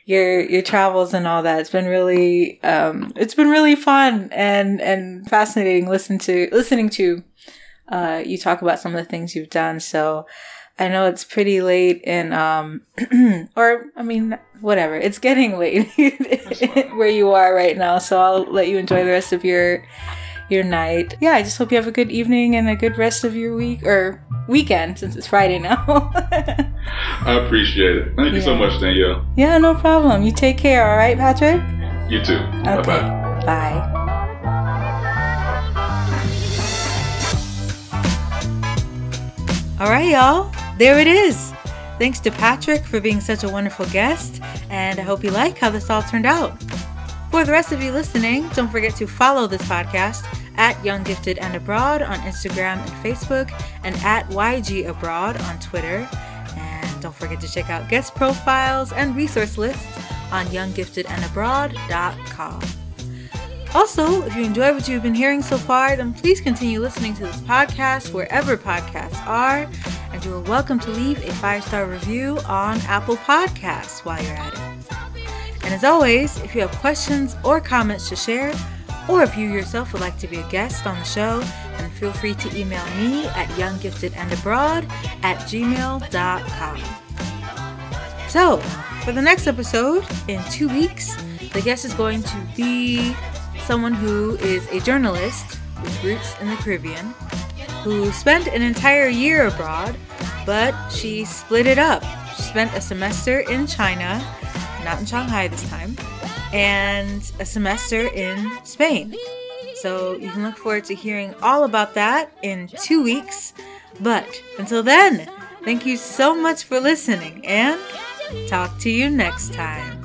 your your travels and all that. It's been really um, it's been really fun and and fascinating listen to listening to uh, you talk about some of the things you've done. So I know it's pretty late in um [CLEARS THROAT] or I mean whatever. It's getting late [LAUGHS] where you are right now. So I'll let you enjoy the rest of your your night. Yeah, I just hope you have a good evening and a good rest of your week or weekend since it's Friday now. [LAUGHS] I appreciate it. Thank you so much, Danielle. yeah, no problem. You take care, all right, Patrick? You too. Bye Okay. bye. Bye. All right, y'all. There it is. Thanks to Patrick for being such a wonderful guest, and I hope you like how this all turned out. For the rest of you listening, don't forget to follow this podcast at Young Gifted and Abroad on Instagram and Facebook, and at YG Abroad on Twitter. And don't forget to check out guest profiles and resource lists on younggiftedandabroad.com. Also, if you enjoy what you've been hearing so far, then please continue listening to this podcast wherever podcasts are, and you are welcome to leave a five star review on Apple Podcasts while you're at it. And as always, if you have questions or comments to share, or if you yourself would like to be a guest on the show, then feel free to email me at younggiftedandabroad at gmail.com. So, for the next episode in two weeks, the guest is going to be someone who is a journalist with roots in the Caribbean, who spent an entire year abroad, but she split it up. She spent a semester in China, not in Shanghai this time, and a semester in Spain. So you can look forward to hearing all about that in two weeks. But until then, thank you so much for listening and talk to you next time.